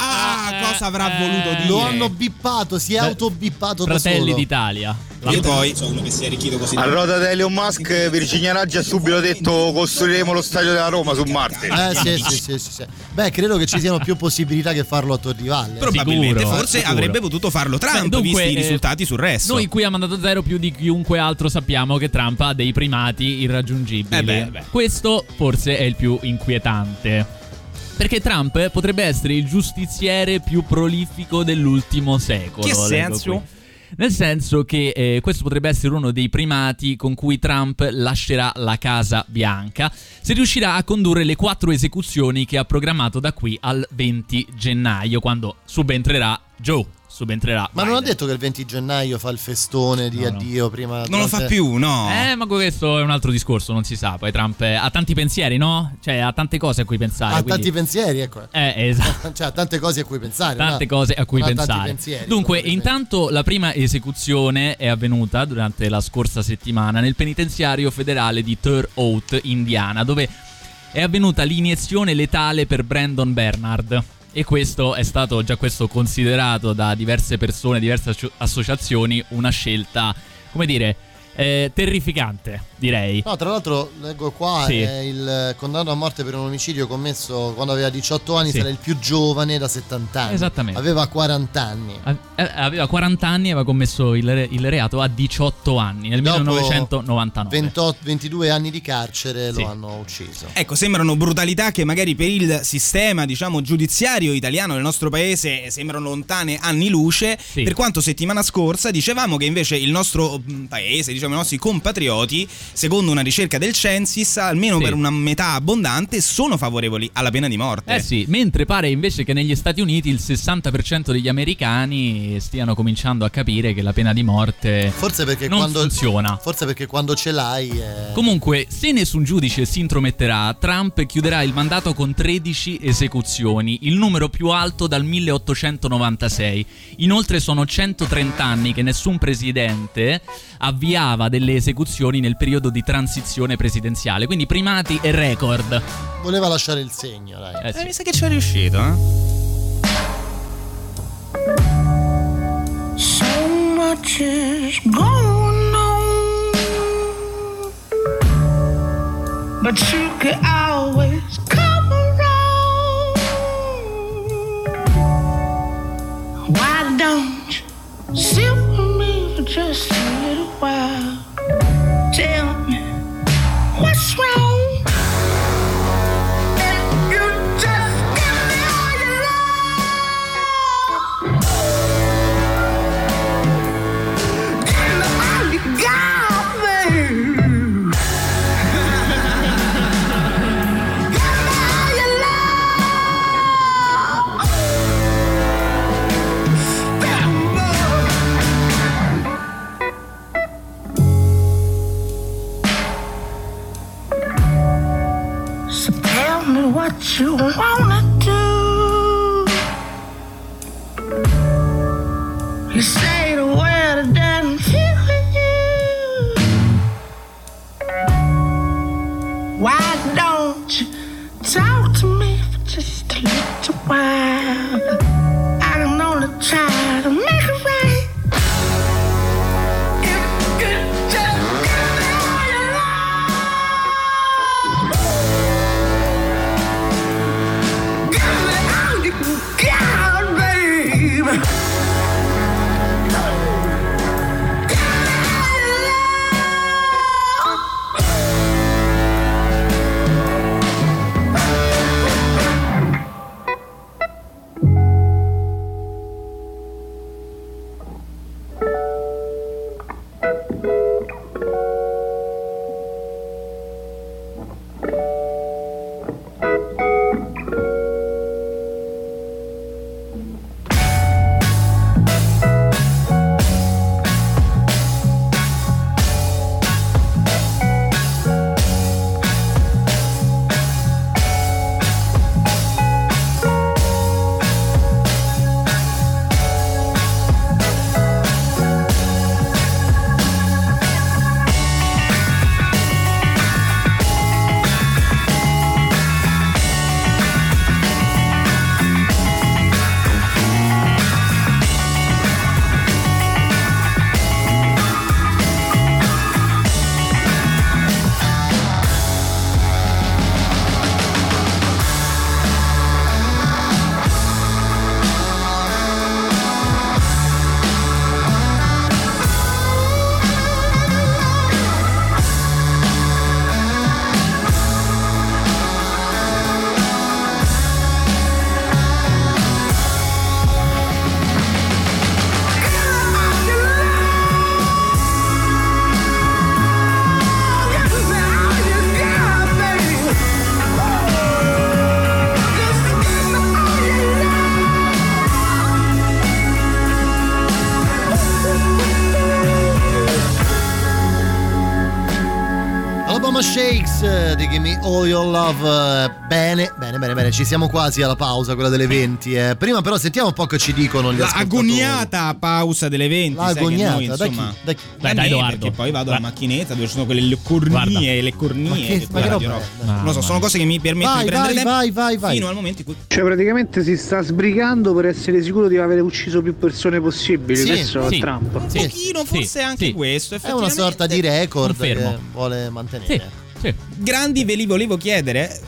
cosa avrà voluto dire? Lo hanno bippato, si è autobippato da Fratelli solo. d'Italia. Io poi sono uno che si è arricchito così. A ruota di Elon Musk, Virginia Raggi ha subito detto costruiremo lo stadio della Roma su Marte. Eh sì, sì, sì, sì, sì. Beh, credo che ci siano più possibilità che farlo a Torrivalle. Probabilmente, Sicuro, forse sicuro. avrebbe potuto farlo Trump, Beh, dunque, visti i eh, risultati sul resto. Noi qui a Mandato Zero più di chiunque altro sappiamo che Trump ha dei primati irraggiungibili. Eh beh, beh. Questo forse è il più inquietante. Perché Trump potrebbe essere il giustiziere più prolifico dell'ultimo secolo. Che senso? qui. Nel senso che eh, questo potrebbe essere uno dei primati con cui Trump lascerà la Casa Bianca se riuscirà a condurre le quattro esecuzioni che ha programmato da qui al 20 gennaio, quando subentrerà Joe. Subentrerà. Ma non ha Biden. detto che il 20 gennaio fa il festone di No, no. addio prima non lo fa più, no. Eh, ma questo è un altro discorso, non si sa. Poi Trump ha tanti pensieri, no? Cioè, ha tante cose a cui pensare. Ha quindi- tanti pensieri, ecco. Eh, esatto. Cioè, ha tante cose a cui pensare. Tante no? cose a cui Non ha tanti pensare. pensieri, Dunque, intanto la prima esecuzione è avvenuta durante la scorsa settimana nel penitenziario federale di Thur Oat, Indiana, dove è avvenuta l'iniezione letale per Brandon Bernard. E questo è stato già questo considerato da diverse persone, diverse associazioni, una scelta, come dire, eh, terrificante, direi. No, tra l'altro leggo qua Sì. è il condanno a morte per un omicidio commesso quando aveva 18 anni, Sì. sarà il più giovane da 70 anni. Esattamente. Aveva 40 anni. Eh, Aveva 40 anni e aveva commesso il, re- il reato a 18 anni, nel Dopo 1999. 28 22 anni di carcere Sì. lo hanno ucciso. Ecco, sembrano brutalità che magari per il sistema, diciamo, giudiziario italiano del nostro paese sembrano lontane anni luce. Sì. Per quanto settimana scorsa dicevamo che invece il nostro mm, paese, diciamo i nostri compatrioti, secondo una ricerca del Censis, almeno Sì. per una metà abbondante, sono favorevoli alla pena di morte. Eh sì, mentre pare invece che negli Stati Uniti il 60% degli americani stiano cominciando a capire che la pena di morte Forse perché non quando funziona. Forse perché quando ce l'hai eh, Comunque, se nessun giudice si intrometterà, Trump chiuderà il mandato con 13 esecuzioni, il numero più alto dal 1896. Inoltre sono 130 anni che nessun presidente avviava delle esecuzioni nel periodo di transizione presidenziale, quindi primati e record. voleva lasciare il segno, dai. Eh sì. Eh, mi sa che ci è riuscito, eh? So much is going on, but you could always come around. Why don't you just a little while? Tell Bonjour. All Your Love. eh, Bene, bene, bene, bene. Ci siamo quasi alla pausa, quella delle 20. eh. Prima, però, sentiamo un po' che ci dicono gli La ascoltatori. agoniata pausa delle 20. sai che L'agoniata, noi, da insomma, chi? Da chi? da Dai, me, Edoardo. Poi vado alla macchinetta dove ci sono quelle le cornie, le cornie. Ma che- che ma che Radio roba è? Non lo so, sono cose che mi permettono Vai, di prendere vai, tempo vai, vai, vai. fino al momento in cui Cioè, praticamente si sta sbrigando per essere sicuro di aver ucciso più persone possibili. Sì, Questo sì. Trump. un pochino forse anche questo. È una sorta di record che vuole mantenere. Grandi ve li volevo chiedere.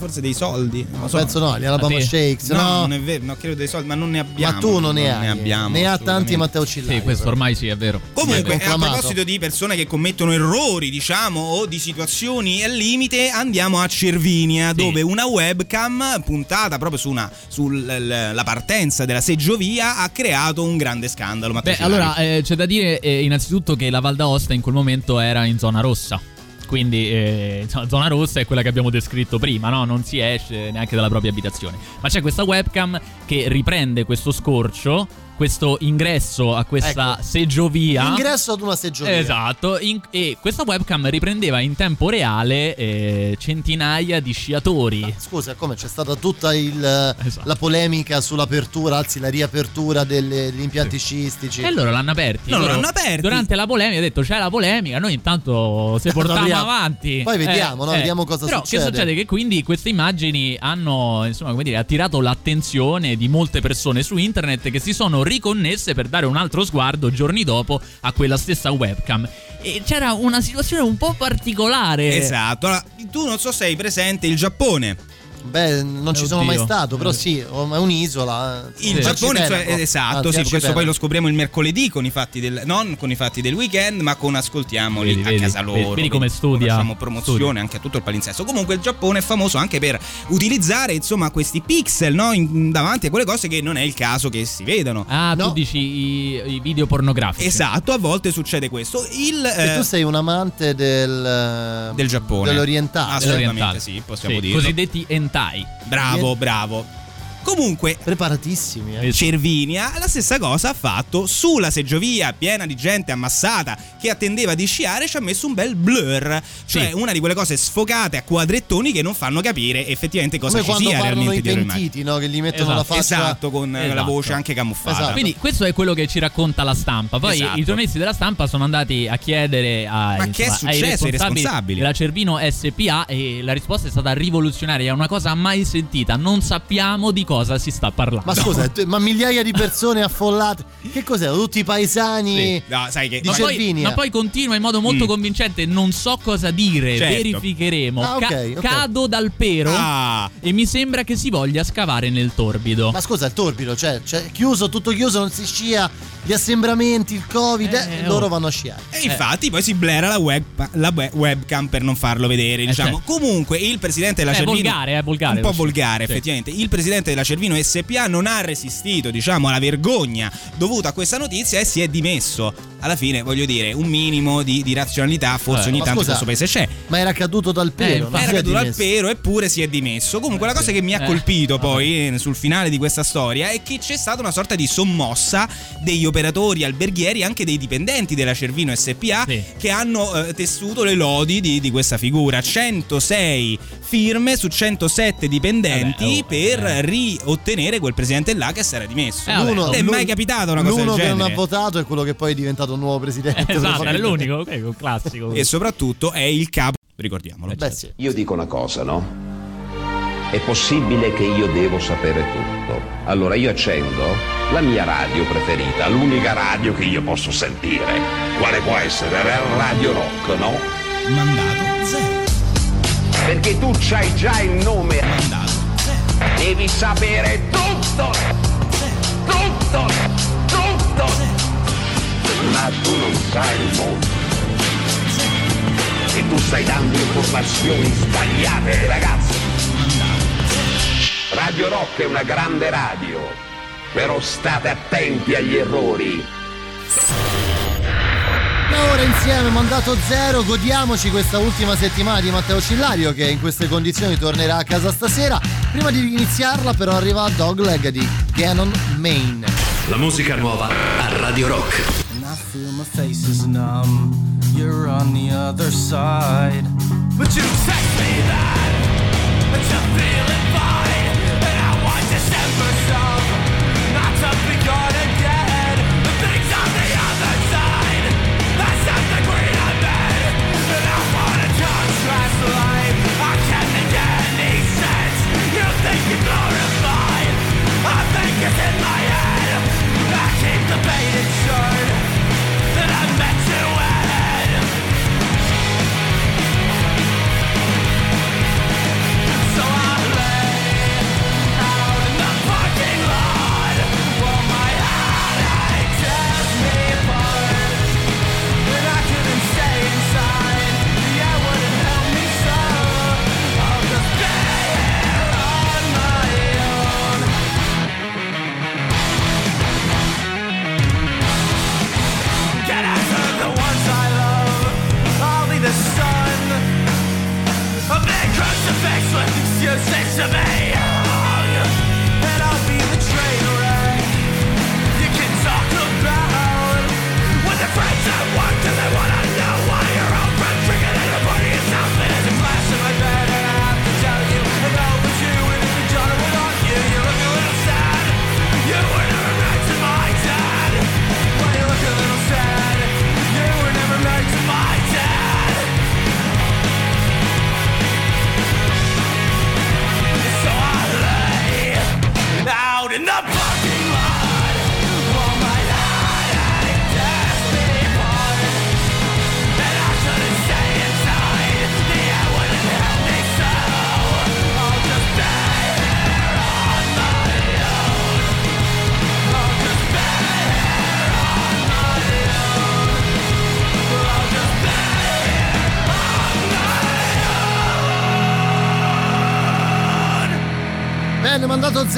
Forse dei soldi. Non so. penso no, gli Alabama sì? Shakes, No, no. non è vero, no, credo dei soldi, ma non ne abbiamo. Ma tu non ne hai. abbiamo. Ne ha tanti. Matteo Cillario. Sì, questo ormai sì, è vero. Comunque, Sì, è a proposito di persone che commettono errori, diciamo, o di situazioni al limite, andiamo a Cervinia, dove una webcam puntata proprio su una, sulla partenza della seggiovia ha creato un grande scandalo. Matteo Beh, Cillario. allora eh, c'è da dire eh, innanzitutto che la Val d'Aosta in quel momento era in zona rossa. Quindi eh, zona rossa è quella che abbiamo descritto prima, no? Non si esce neanche dalla propria abitazione. Ma c'è questa webcam che riprende questo scorcio, questo ingresso a questa seggiovia. Ingresso ad una seggiovia. Esatto, in- e questa webcam riprendeva in tempo reale eh, centinaia di sciatori. Scusa, come c'è stata tutta il- Esatto. la polemica sull'apertura, anzi la riapertura delle- degli impianti sciistici. E loro l'hanno aperti. No, Loro l'hanno aperti. Durante la polemica ha detto c'è la polemica, noi intanto se portiamo avanti. Poi vediamo, no? Vediamo cosa Però succede. che succede? Che quindi queste immagini hanno, insomma, come dire, attirato l'attenzione di molte persone su internet che si sono riconnesse per dare un altro sguardo giorni dopo a quella stessa webcam. E c'era una situazione un po' particolare. Esatto. Allora, tu non so se hai presente il Giappone. Beh, non ci sono mai Oddio. stato, però sì, è un'isola. Il un Giappone, cioè, esatto, sì, questo poi lo scopriamo il mercoledì con i fatti del non con i fatti del weekend, ma con ascoltiamoli Vedi, a vedi, casa vedi, loro. vedi come studia. Facciamo promozione Studia. anche a tutto il palinsesto. Comunque il Giappone è famoso anche per utilizzare, insomma, questi pixel, no, in- davanti a quelle cose che non è il caso che si vedano. Ah, tu dici i, i video pornografici. Esatto, a volte succede questo. Il E eh, tu sei un amante del, del Giappone. dell'orientale. Assolutamente sì, possiamo Sì, dirlo. cosiddetti hentai. Bravo, bravo. Comunque, preparatissimi. Eh. Cervinia la stessa cosa ha fatto sulla seggiovia piena di gente ammassata che attendeva di sciare. Ci ha messo un bel blur, cioè Sì. una di quelle cose sfocate a quadrettoni che non fanno capire effettivamente cosa Come ci quando sia realmente i dietro pentiti, no? Che gli mettono la faccia. Esatto, con eh, la Esatto. voce anche camuffata. Quindi questo è quello che ci racconta la stampa. Poi Esatto. i giornalisti della stampa sono andati a chiedere a, Ma che è insomma, ai successo ai responsabili responsabili? della Cervino SPA e la risposta è stata rivoluzionaria, è una cosa mai sentita, non sappiamo di cosa si sta parlando. Ma scusa, ma migliaia di persone affollate. Che cos'erano? Tutti i paesani Sì. No, sai che di ma poi, Cervinia. ma poi continua in modo molto Mm. convincente. Non so cosa dire, Certo. verificheremo. Ah, ok, Ca- ok. Cado dal pero Ah. e mi sembra che si voglia scavare nel torbido. Ma scusa, il torbido, cioè, cioè, chiuso, tutto chiuso, non si scia, gli assembramenti, il covid, Eh, eh, loro oh. vanno a sciare. E infatti poi si blera la, web, la we- webcam per non farlo vedere, diciamo. certo. Comunque il presidente della È Cervino volgare, è volgare un po' volgare sì. effettivamente. Il presidente della Cervino SPA non ha resistito, diciamo, alla vergogna dovuta a questa notizia e si è dimesso. Alla fine, voglio dire, un minimo di, di razionalità forse Eh, ogni tanto scusa, in questo paese c'è. Ma era caduto dal pelo, non Era caduto al dimesso. pero eppure si è dimesso. Comunque la cosa che mi ha Eh, colpito poi eh, sul finale di questa storia è che c'è stata una sorta di sommossa degli operatori alberghieri, anche dei dipendenti della Cervino SPA, che hanno eh, tessuto le lodi di, di questa figura. 106 firme su 107 dipendenti Vabbè, oh, per riottenere quel presidente là che si era dimesso. Eh, vabbè, Non è l'uno- mai capitata una cosa del L'uno che non genere. ha votato è quello che poi è diventato un nuovo presidente. esatto, era l'unico, ok, un classico. E soprattutto è il capo, ricordiamolo. Beh, sì. Io dico una cosa, no? È possibile che io devo sapere tutto. Allora io accendo la mia radio preferita, l'unica radio che io posso sentire. Quale può essere? Radio Rock, no? Mandato zero. Perché tu c'hai già il nome. Mandato Devi sapere tutto! Tutto! Tutto! Ma tu non sai il mondo. E tu stai dando informazioni sbagliate ragazzi. Radio Rock è una grande radio, però state attenti agli errori. Ora insieme, mandato zero, godiamoci questa ultima settimana di Matteo Cillario che in queste condizioni tornerà a casa stasera. Prima di iniziarla però arriva Dogleg di Ganon Main. La musica nuova a Radio Rock. And I feel my face is numb. You're on the other side. But you text me that That you're feeling fine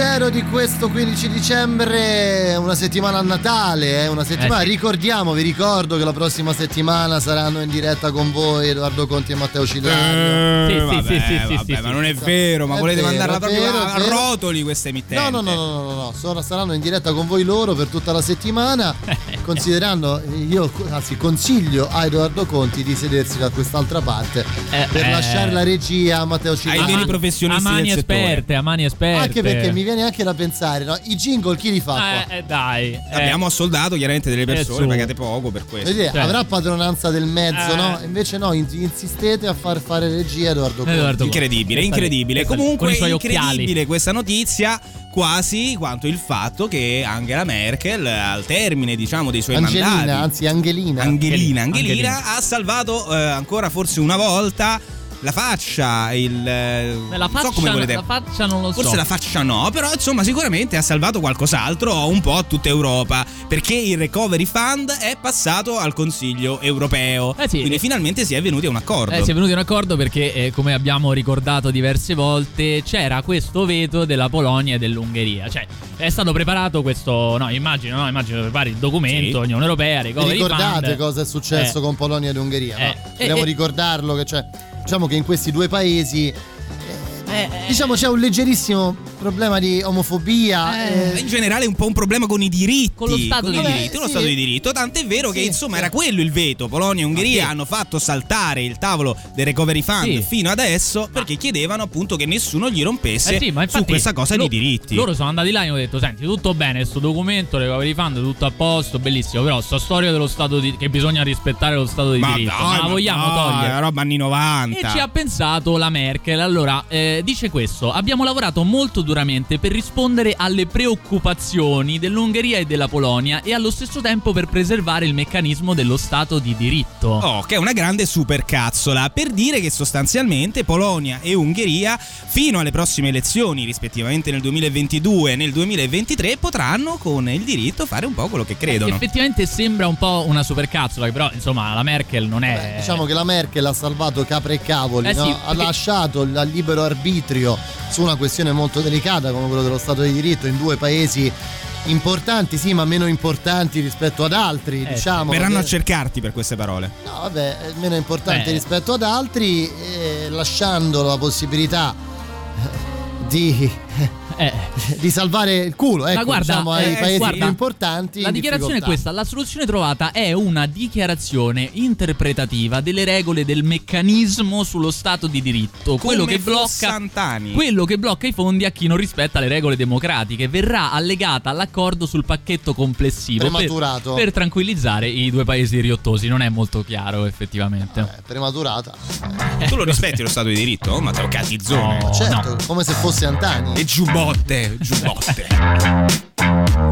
zero di questo 15 dicembre, una settimana a Natale, eh, una settimana. Eh sì. Ricordiamo, vi ricordo che la prossima settimana saranno in diretta con voi Edoardo Conti e Matteo Cillario. Eh, Sì, sì, vabbè, sì, sì, sì, vabbè, sì, ma sì. non è vero, ma È volete vero, mandarla proprio vero, a vero. rotoli questa emittente? No, no, no, no, no, no, no, sono- saranno in diretta con voi loro per tutta la settimana, considerando, io anzi consiglio a Edoardo Conti di sedersi da quest'altra parte per eh. lasciare la regia a Matteo Cillario. veri professionisti a mani esperte, a mani esperte. Anche perché mi viene anche da pensare, no? I jingle chi li fa qua? Eh, eh, dai. eh. Abbiamo assoldato chiaramente delle persone, su. pagate poco per questo. Vedete, Cioè. avrà padronanza del mezzo, Eh. no? Invece no, in- insistete a far fare regia a Edoardo Conti. Edoardo Conti. Incredibile, incredibile. con Comunque incredibile occhiali. questa notizia quasi quanto il fatto che Angela Merkel al termine, diciamo, dei suoi Angelina, mandati anzi Angelina. Angelina, Angelina, Angelina. ha salvato eh, ancora forse una volta la faccia, il eh, La non faccia, so come volete. la faccia non lo so. Forse la faccia no, però insomma sicuramente ha salvato qualcos'altro un po' a tutta Europa, perché il Recovery Fund è passato al Consiglio europeo. Eh sì. Quindi finalmente si è venuti a un accordo. Eh, si è venuti a un accordo perché, eh, come abbiamo ricordato diverse volte, c'era questo veto della Polonia e dell'Ungheria. Cioè, è stato preparato questo. No, immagino, no, immagino prepari il documento, Sì. Unione Europea, Vi Recovery ricordate Fund. cosa è successo Eh. con Polonia ed Ungheria? no? Eh, Dobbiamo eh, ricordarlo che c'è. Diciamo che in questi due paesi. Eh, Diciamo c'è un leggerissimo problema di omofobia. eh, in generale è un po' un problema con i diritti. Con lo Stato con di i diritto. sì. Stato di diritto. Tant'è vero che Sì, insomma sì. era quello il veto. Polonia e Ungheria hanno fatto saltare il tavolo del Recovery Fund Sì. fino adesso perché chiedevano appunto che nessuno gli rompesse Eh sì, ma su questa cosa lo- di diritti. Loro sono andati là e hanno detto: Senti, tutto bene, sto documento, recovery fund, tutto a posto, bellissimo. Però sta storia dello Stato di che bisogna rispettare lo Stato di ma diritto. dai, ma la vogliamo dai, togliere? È roba anni 90. E ci ha pensato la Merkel. Allora, eh, dice questo: abbiamo lavorato molto duramente per rispondere alle preoccupazioni dell'Ungheria e della Polonia e allo stesso tempo per preservare il meccanismo dello Stato di diritto. Oh, che è una grande supercazzola per dire che sostanzialmente Polonia e Ungheria fino alle prossime elezioni, rispettivamente nel 2022 e nel 2023, potranno con il diritto fare un po' quello che credono. Effettivamente sembra un po' una supercazzola, però insomma la Merkel non è. Beh, diciamo che la Merkel ha salvato capre e cavoli, Eh no? sì, ha perché- lasciato il libero arbitrio arbitrio su una questione molto delicata come quello dello Stato di diritto in due paesi importanti, sì, ma meno importanti rispetto ad altri, eh, diciamo. Verranno a cercarti per queste parole. No, vabbè, meno importanti Beh. rispetto ad altri, eh, lasciando la possibilità eh, di eh, eh. di salvare il culo ecco, Ma guarda, diciamo, ai eh, eh, paesi guarda, più importanti. La dichiarazione è questa: la soluzione trovata è una dichiarazione interpretativa delle regole del meccanismo sullo Stato di diritto. Quello che, blocca, quello che blocca i fondi a chi non rispetta le regole democratiche. Verrà allegata all'accordo sul pacchetto complessivo per, per, tranquillizzare i due paesi riottosi. Non è molto chiaro, effettivamente. Ah, prematurata. Eh. Tu lo rispetti lo Stato di diritto, Matteo Catizzone? No, certo, no. come se fosse Antani. E giubbò norte, do.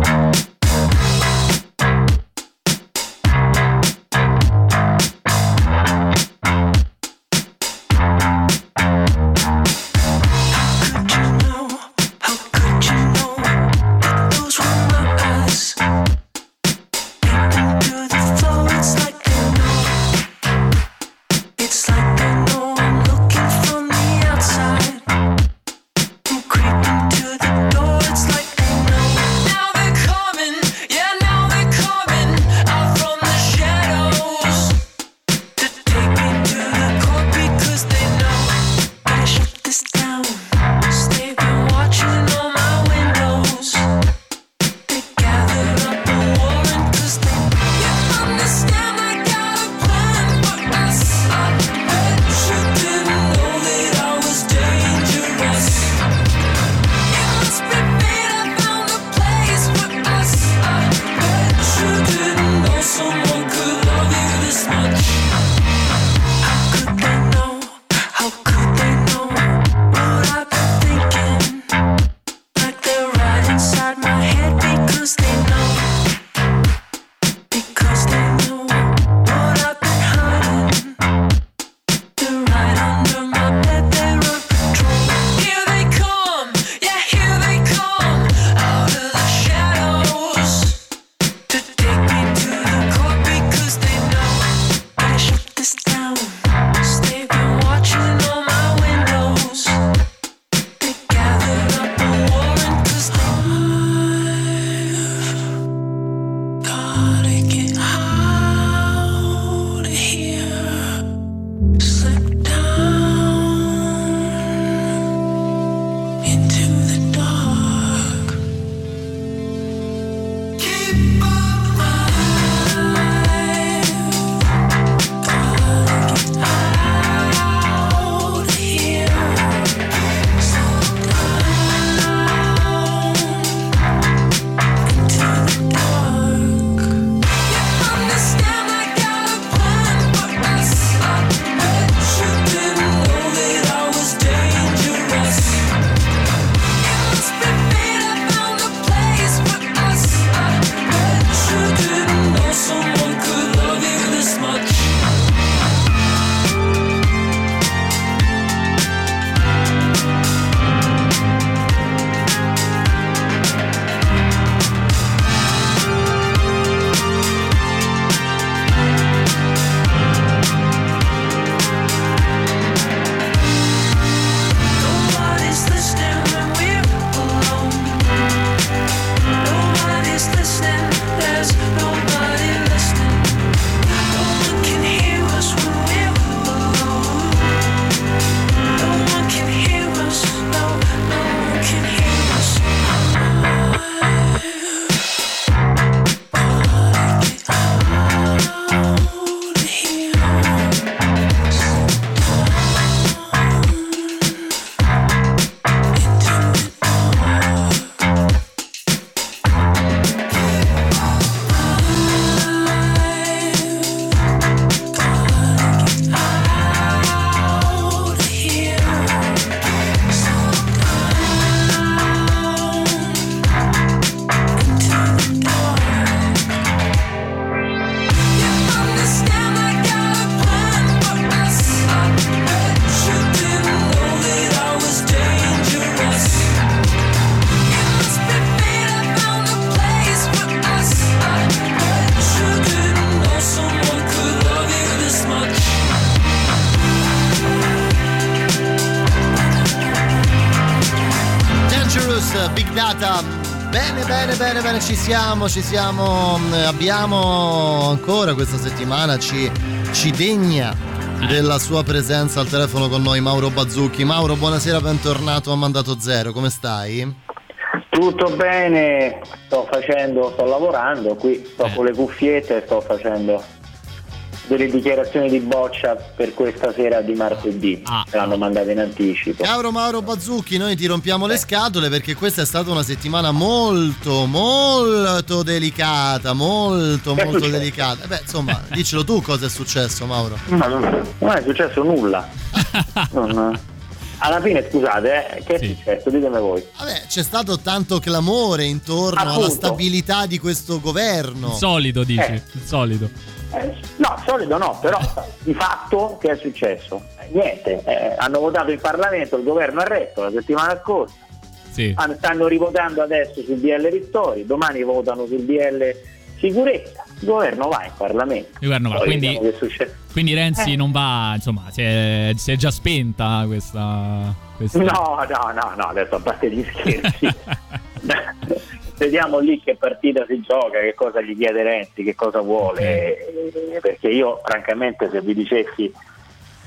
siamo, ci siamo, mm, abbiamo ancora questa settimana, ci, ci degna eh. della sua presenza al telefono con noi Mauro Bazzucchi. Mauro, buonasera, bentornato a Mandato Zero, come stai? Tutto bene, sto facendo, sto lavorando qui, sto eh. con le cuffiette sto facendo delle dichiarazioni di boccia per questa sera di martedì. Ah. L'hanno mandata in anticipo. Caro Mauro Bazzucchi, noi ti rompiamo le scatole perché questa è stata una settimana molto, molto delicata, molto, Che molto delicata. Beh, insomma, dicelo tu cosa è successo, Mauro. Ma non, non è successo nulla. Non- alla fine, scusate, eh, che è successo? Ditemi voi. Vabbè, c'è stato tanto clamore intorno alla Appunto. stabilità di questo governo. Il solito, dici? Eh. Il solito. Eh, no, solido no, però di fatto che è successo? Eh, Niente, eh, hanno votato in Parlamento, il governo ha retto la settimana scorsa. Sì. Ah, Stanno rivotando adesso sul DL Ristori, domani votano sul DL Sicurezza. Il governo va in Parlamento. Il governo va, Poi quindi- vediamo che succede. Quindi Renzi Eh. non va, insomma, si è, si è già spenta questa... questa- No, no, no, no, adesso a parte gli scherzi. Vediamo lì che partita si gioca, che cosa gli chiede Renzi, che cosa vuole. Perché io, francamente, se vi dicessi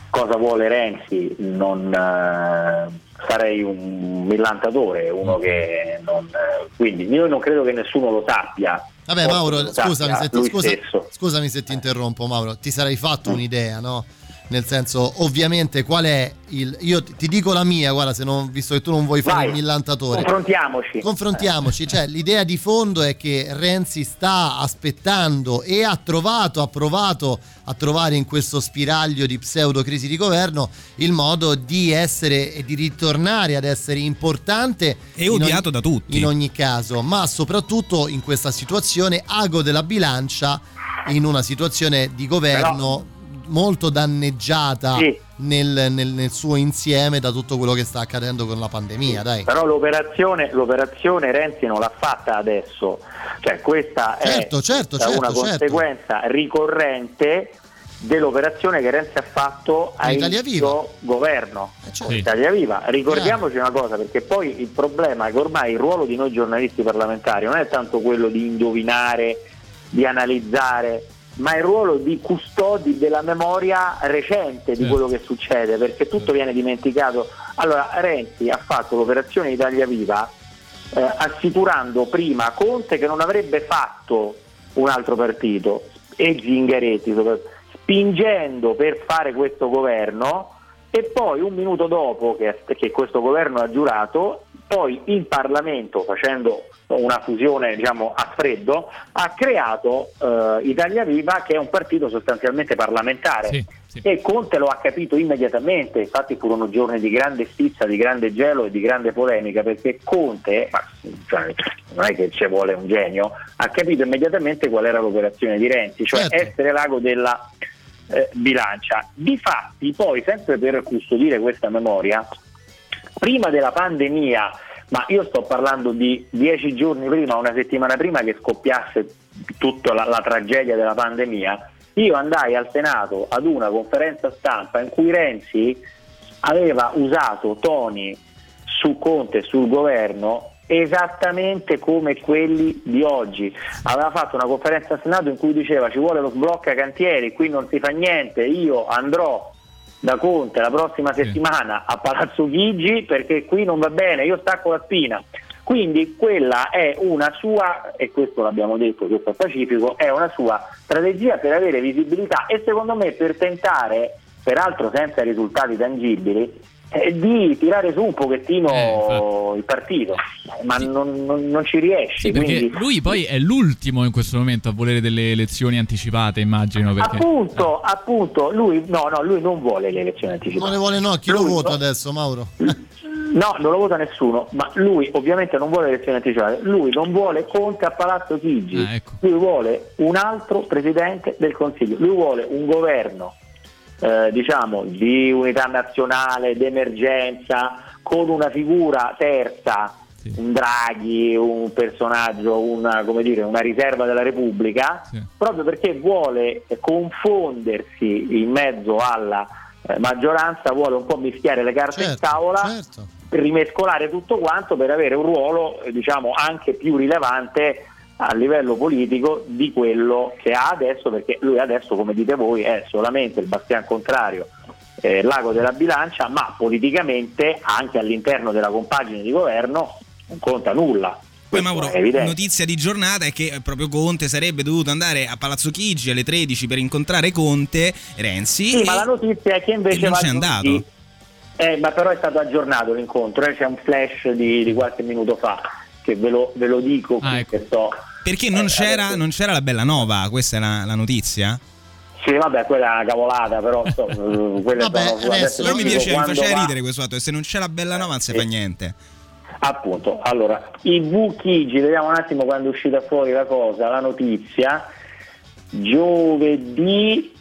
cosa vuole Renzi, non eh, sarei un millantatore, uno che non. eh, quindi io non credo che nessuno lo sappia. Vabbè, Mauro, scusami se, ti, scusa- scusami se ti interrompo, Mauro. Ti sarei fatto un'idea, no? Nel senso, ovviamente, qual è il. Io ti dico la mia, guarda, se non, visto che tu non vuoi fare Vai, il millantatore. Confrontiamoci. Confrontiamoci, cioè l'idea di fondo è che Renzi sta aspettando e ha trovato, ha provato a trovare in questo spiraglio di pseudo crisi di governo il modo di essere e di ritornare ad essere importante E odiato ogni- da tutti. in ogni caso, ma soprattutto in questa situazione ago della bilancia in una situazione di governo molto danneggiata Sì. nel, nel- nel suo insieme da tutto quello che sta accadendo con la pandemia, dai. Però l'operazione, l'operazione Renzi non l'ha fatta adesso, cioè questa Certo, è certo, una certo, certo. conseguenza ricorrente dell'operazione che Renzi ha fatto a Italia inizio governo certo. con Italia Viva. Ricordiamoci una cosa, perché poi il problema è che ormai il ruolo di noi giornalisti parlamentari non è tanto quello di indovinare, di analizzare, ma il ruolo di custodi della memoria recente di quello che succede, perché tutto viene dimenticato. Allora, Renzi ha fatto l'operazione Italia Viva eh, assicurando prima Conte che non avrebbe fatto un altro partito e Zingaretti spingendo per fare questo governo e poi un minuto dopo che, che questo governo ha giurato poi in Parlamento facendo una fusione diciamo a freddo ha creato eh, Italia Viva che è un partito sostanzialmente parlamentare Sì, sì. e Conte lo ha capito immediatamente, infatti furono giorni di grande stizza, di grande gelo e di grande polemica perché Conte, ma cioè, non è che ci vuole un genio, ha capito immediatamente qual era l'operazione di Renzi, cioè Certo. essere l'ago della eh, bilancia. Difatti poi, sempre per custodire questa memoria, prima della pandemia, ma io sto parlando di dieci giorni prima, una settimana prima che scoppiasse tutta la, la tragedia della pandemia, io andai al Senato ad una conferenza stampa in cui Renzi aveva usato toni su Conte e sul governo esattamente come quelli di oggi. Aveva fatto una conferenza al Senato in cui diceva ci vuole lo sblocca cantieri, qui non si fa niente, io andrò da Conte la prossima settimana a Palazzo Chigi perché qui non va bene, io stacco la spina. Quindi quella è una sua, e questo l'abbiamo detto, questo è pacifico, è una sua strategia per avere visibilità e secondo me per tentare, peraltro senza risultati tangibili, eh, di tirare su un pochettino il partito, ma non, non- non ci riesci. Sì, perché quindi- lui poi è l'ultimo in questo momento a volere delle elezioni anticipate, immagino. Perché... Appunto, appunto, lui no, no, lui non vuole le elezioni anticipate. Non ne vuole no, chi lo Lui- vota adesso, Mauro? No, non lo vota nessuno, ma lui ovviamente non vuole elezioni anticipate, lui non vuole Conte a Palazzo Chigi, Ah, ecco. lui vuole un altro presidente del Consiglio, lui vuole un governo eh, diciamo di unità nazionale, d'emergenza, con una figura terza, un Draghi, un personaggio, una, come dire, una riserva della Repubblica, proprio perché vuole confondersi in mezzo alla eh, maggioranza, vuole un po' mischiare le carte in tavola, rimescolare tutto quanto per avere un ruolo eh, diciamo anche più rilevante a livello politico di quello che ha adesso, perché lui adesso, come dite voi, è solamente il bastian contrario, eh, l'ago della bilancia, ma politicamente anche all'interno della compagine di governo non conta nulla. Poi Mauro, notizia di giornata è che eh, proprio Conte sarebbe dovuto andare a Palazzo Chigi alle 13 per incontrare Conte, Renzi. Sì, e- ma la notizia è che invece non c'è andato. Eh, ma però è stato aggiornato l'incontro, eh, c'è un flash di, di qualche minuto fa che ve lo, ve lo dico Ah, ecco. che so. Perché non, Eh, c'era, adesso- non c'era la bella nova, questa è la, la notizia? Sì, vabbè, quella è una cavolata, però so, eh, quelle sono adesso Però mi piaceva, mi faceva va- ridere questo fatto, e se non c'è la bella nova non si fa niente. Appunto, allora, i Chigi, vediamo un attimo quando è uscita fuori la cosa, la notizia, giovedì,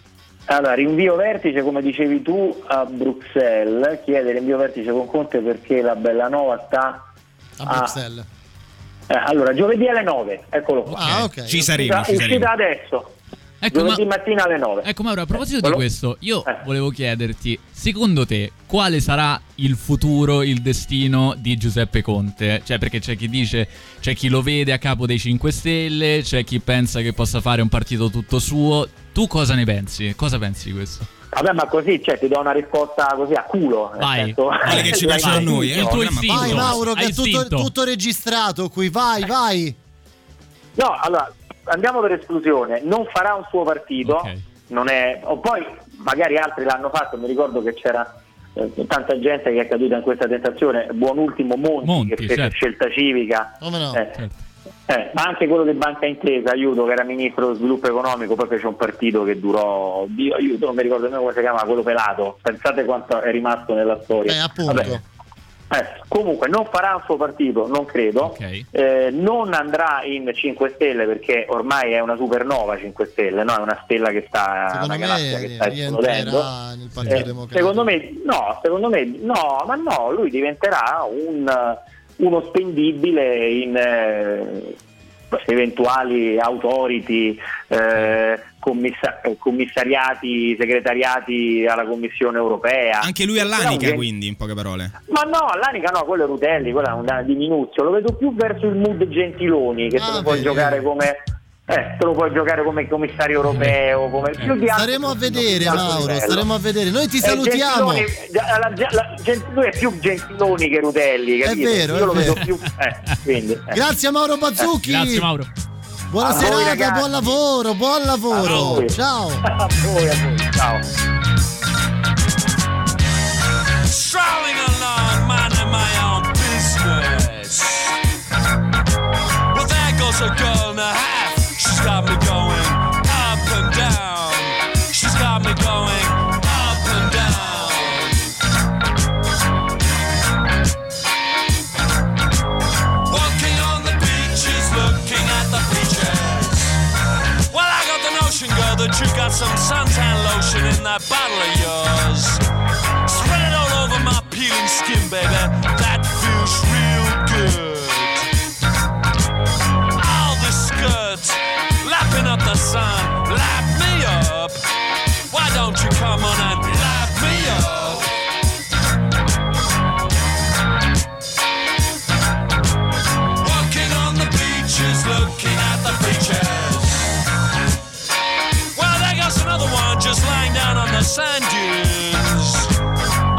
allora, rinvio vertice, come dicevi tu, a Bruxelles, chiede rinvio vertice con Conte perché la Bellanova sta A Bruxelles. Eh, allora, giovedì alle 9, eccolo qua. Ah, ok. Ci saremo, Uscita, ci saremo. uscita adesso, Ecco, giovedì ma- mattina alle 9. Ecco Mauro, a proposito di Quello- questo, io volevo chiederti, secondo te quale sarà il futuro, il destino di Giuseppe Conte? Cioè, perché c'è chi dice, c'è chi lo vede a capo dei 5 Stelle, c'è chi pensa che possa fare un partito tutto suo. Tu cosa ne pensi? Cosa pensi di questo? Vabbè, ma così, cioè, ti do una risposta così a culo. Vai. senso- Quelle che ci piacciono a noi, eh. Il tuo istinto. Vai Mauro, che Hai è tutto, tutto registrato qui, vai, vai. No, allora andiamo per esclusione, non farà un suo partito, Ok. non è, o poi magari altri l'hanno fatto, mi ricordo che c'era eh, tanta gente che è caduta in questa tentazione, buon ultimo Monti, Monti, che fece certo. scelta civica, Come no? eh, Certo. Eh, ma anche quello di Banca Intesa, aiuto, che era ministro dello sviluppo economico, poi fece un partito che durò, Dio, aiuto, non mi ricordo nemmeno come si chiama, quello pelato, pensate quanto è rimasto nella storia. Eh, appunto. Vabbè. Eh, comunque non farà un suo partito, non credo, Ok. Eh, non andrà in 5 Stelle perché ormai è una supernova 5 Stelle, no? è una stella che sta, Secondo una galassia che me sta esplodendo. nel Partito Eh, Democratico. secondo me no, secondo me no, ma no, lui diventerà un, uno spendibile in eh, eventuali authority, eh, commissa- commissariati, segretariati alla Commissione europea. Anche lui all'anica, un- quindi, in poche parole. ma no, all'Anica no, quello è Rutelli, quello è una diminuzio, lo vedo più verso il mood Gentiloni che Ah, lo puoi vedi, giocare come eh, te lo puoi giocare come commissario europeo, come più di Staremo a vedere, più di alto Mauro, staremo a vedere. Noi ti Eh, salutiamo. Gentiloni, già- la- già- la- Gen- lui è più Gentiloni che Rutelli, capito? vero, Io è lo vedo vero. più eh, quindi, eh. Grazie a Mauro Bazzucchi. Grazie Mauro. Buona A serata, buon lavoro, buon A lavoro. voi. Ciao. a voi, a voi, ciao. strolling along, minding my own business. Well, there goes a girl a. She's got me going up and down. She's got me going up and down. Walking on the beaches, looking at the beaches. Well, I got the notion, girl, that you got some suntan lotion in that bottle of yours. Spread it all over my peeling skin, baby. That feels real good. The lap me up. Why don't you come on and lap me up? Walking on the beaches, looking at the beaches. Well, there goes another one just lying down on the sand dunes.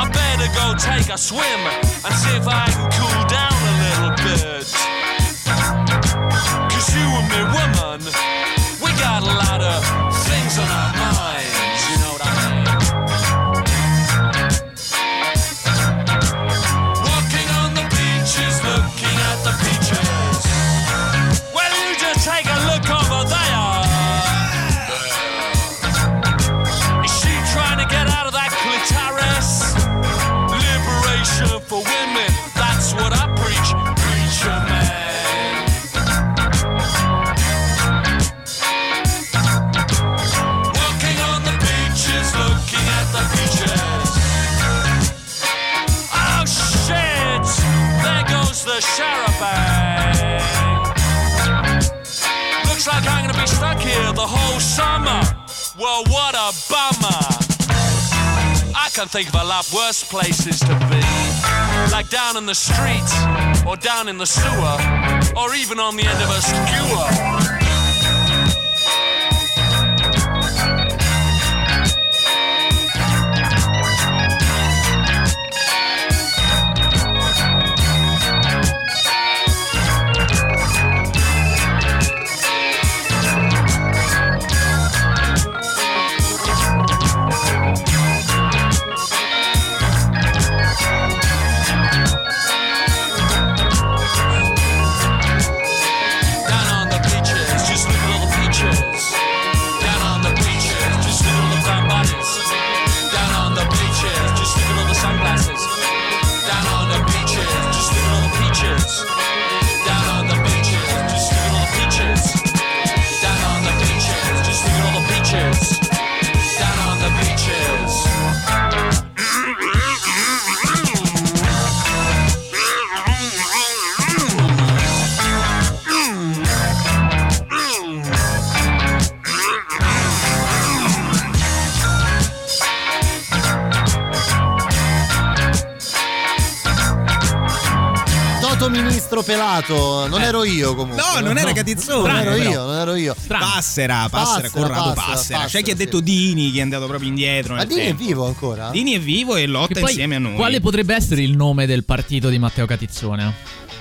I better go take a swim and see if I can cool down a little bit. Cause you and me, woman, we got a lot of things on our minds, summer. Well, what a bummer. I can think of a lot worse places to be. Like down in the street or down in the sewer. or even on the end of a skewer. Pelato, non ero io comunque. No, non era Catizzone. Non ero io, non ero io. Passera, passera, Passera, Corrado passera, Passera. C'è passera, chi ha sì. detto Dini, che è andato proprio indietro. Ma nel Dini è tempo. vivo ancora? Dini è vivo e lotta poi, insieme a noi. Quale potrebbe essere il nome del partito di Matteo Catizzone?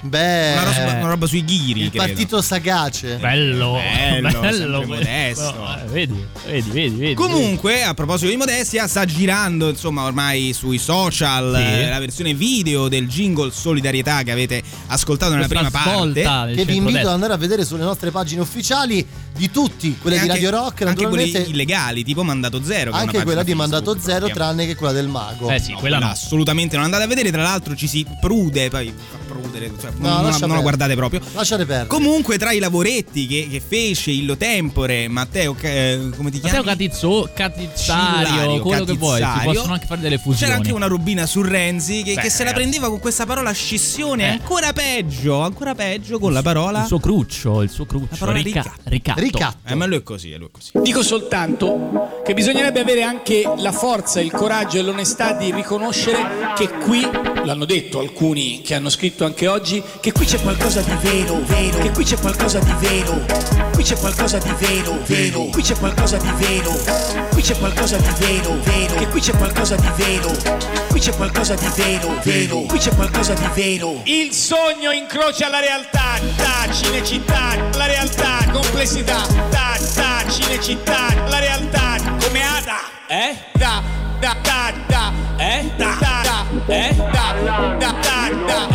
Beh, Una roba, una roba sui ghiri, il credo. partito sagace. Bello, Bello, bello, modesto. Eh, Vedi, vedi, vedi, vedi. Comunque, a proposito di modestia, sta girando insomma ormai sui social Sì. eh, la versione video del jingle Solidarietà che avete ascoltato nella Questa prima parte. Che vi invito ad andare a vedere sulle nostre pagine ufficiali di tutti, quelle E di anche- Radio Rock, anche quelli illegali, tipo Mandato Zero. che è una anche quella di Mandato Facebook, Zero, tranne che quella del mago. Eh sì, quella no. Assolutamente non andate a vedere, tra l'altro ci si prude, poi fa prudere, cioè, No, non, non la- guardate proprio. Lasciate perdere. Comunque, tra i lavoretti che, che fece illo tempore, Matteo, eh, come ti chiami? Matteo Catizzo, Catizzario, Cillario, quello che vuoi. Si possono anche fare delle fusioni. C'era anche una rubina su Renzi che, Beh, che se la prendeva con questa parola scissione, Eh. ancora peggio, ancora peggio con la parola. Il suo cruccio, il suo cruccio. La parola rica- ricatto. ricatto. Eh, ma lui è così, lui è così. Dico soltanto che bisognerebbe avere anche la forza, il coraggio e l'onestà di riconoscere che qui, l'hanno detto alcuni che hanno scritto anche oggi, che qui c'è qualcosa di vero, vero, che qui c'è qualcosa di vero, qui c'è qualcosa di vero, vero, qui c'è qualcosa di vero, qui c'è qualcosa di vero, vero, che qui c'è qualcosa di vero, qui c'è qualcosa di vero, vero, qui c'è qualcosa di vero. Il sogno incrocia la realtà, ta, cinecittà, la realtà, complessità, ta, ta, cinecittà, la realtà, come Ada, eh? Da, da, da, da, eh? Da, da, da, eh? Da, da, da, da? Da, da,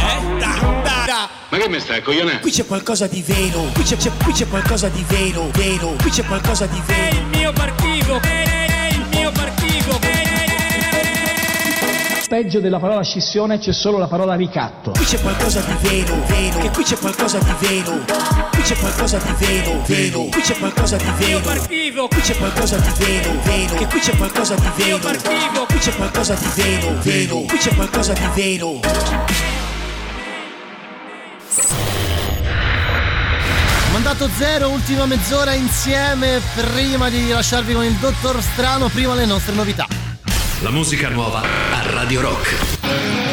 che mi stai coglionando? Qui c'è qualcosa di vero, qui c'è, c'è- qui c'è qualcosa di vero, vero, qui c'è qualcosa di vero. È il mio partito, è il mio partito. Peggio della parola scissione c'è solo la parola ricatto. Qui c'è qualcosa di vero, vero, che qui c'è qualcosa di vero, qui c'è qualcosa di vero, vero, qui c'è qualcosa di vero. partito, qui c'è qualcosa di vero, vero, che qui c'è qualcosa di vero, partito, qui c'è qualcosa di vero, vero, qui c'è qualcosa di vero. Mandato zero, ultima mezz'ora insieme prima di lasciarvi con il dottor Strano, prima le nostre novità. La musica nuova a Radio Rock.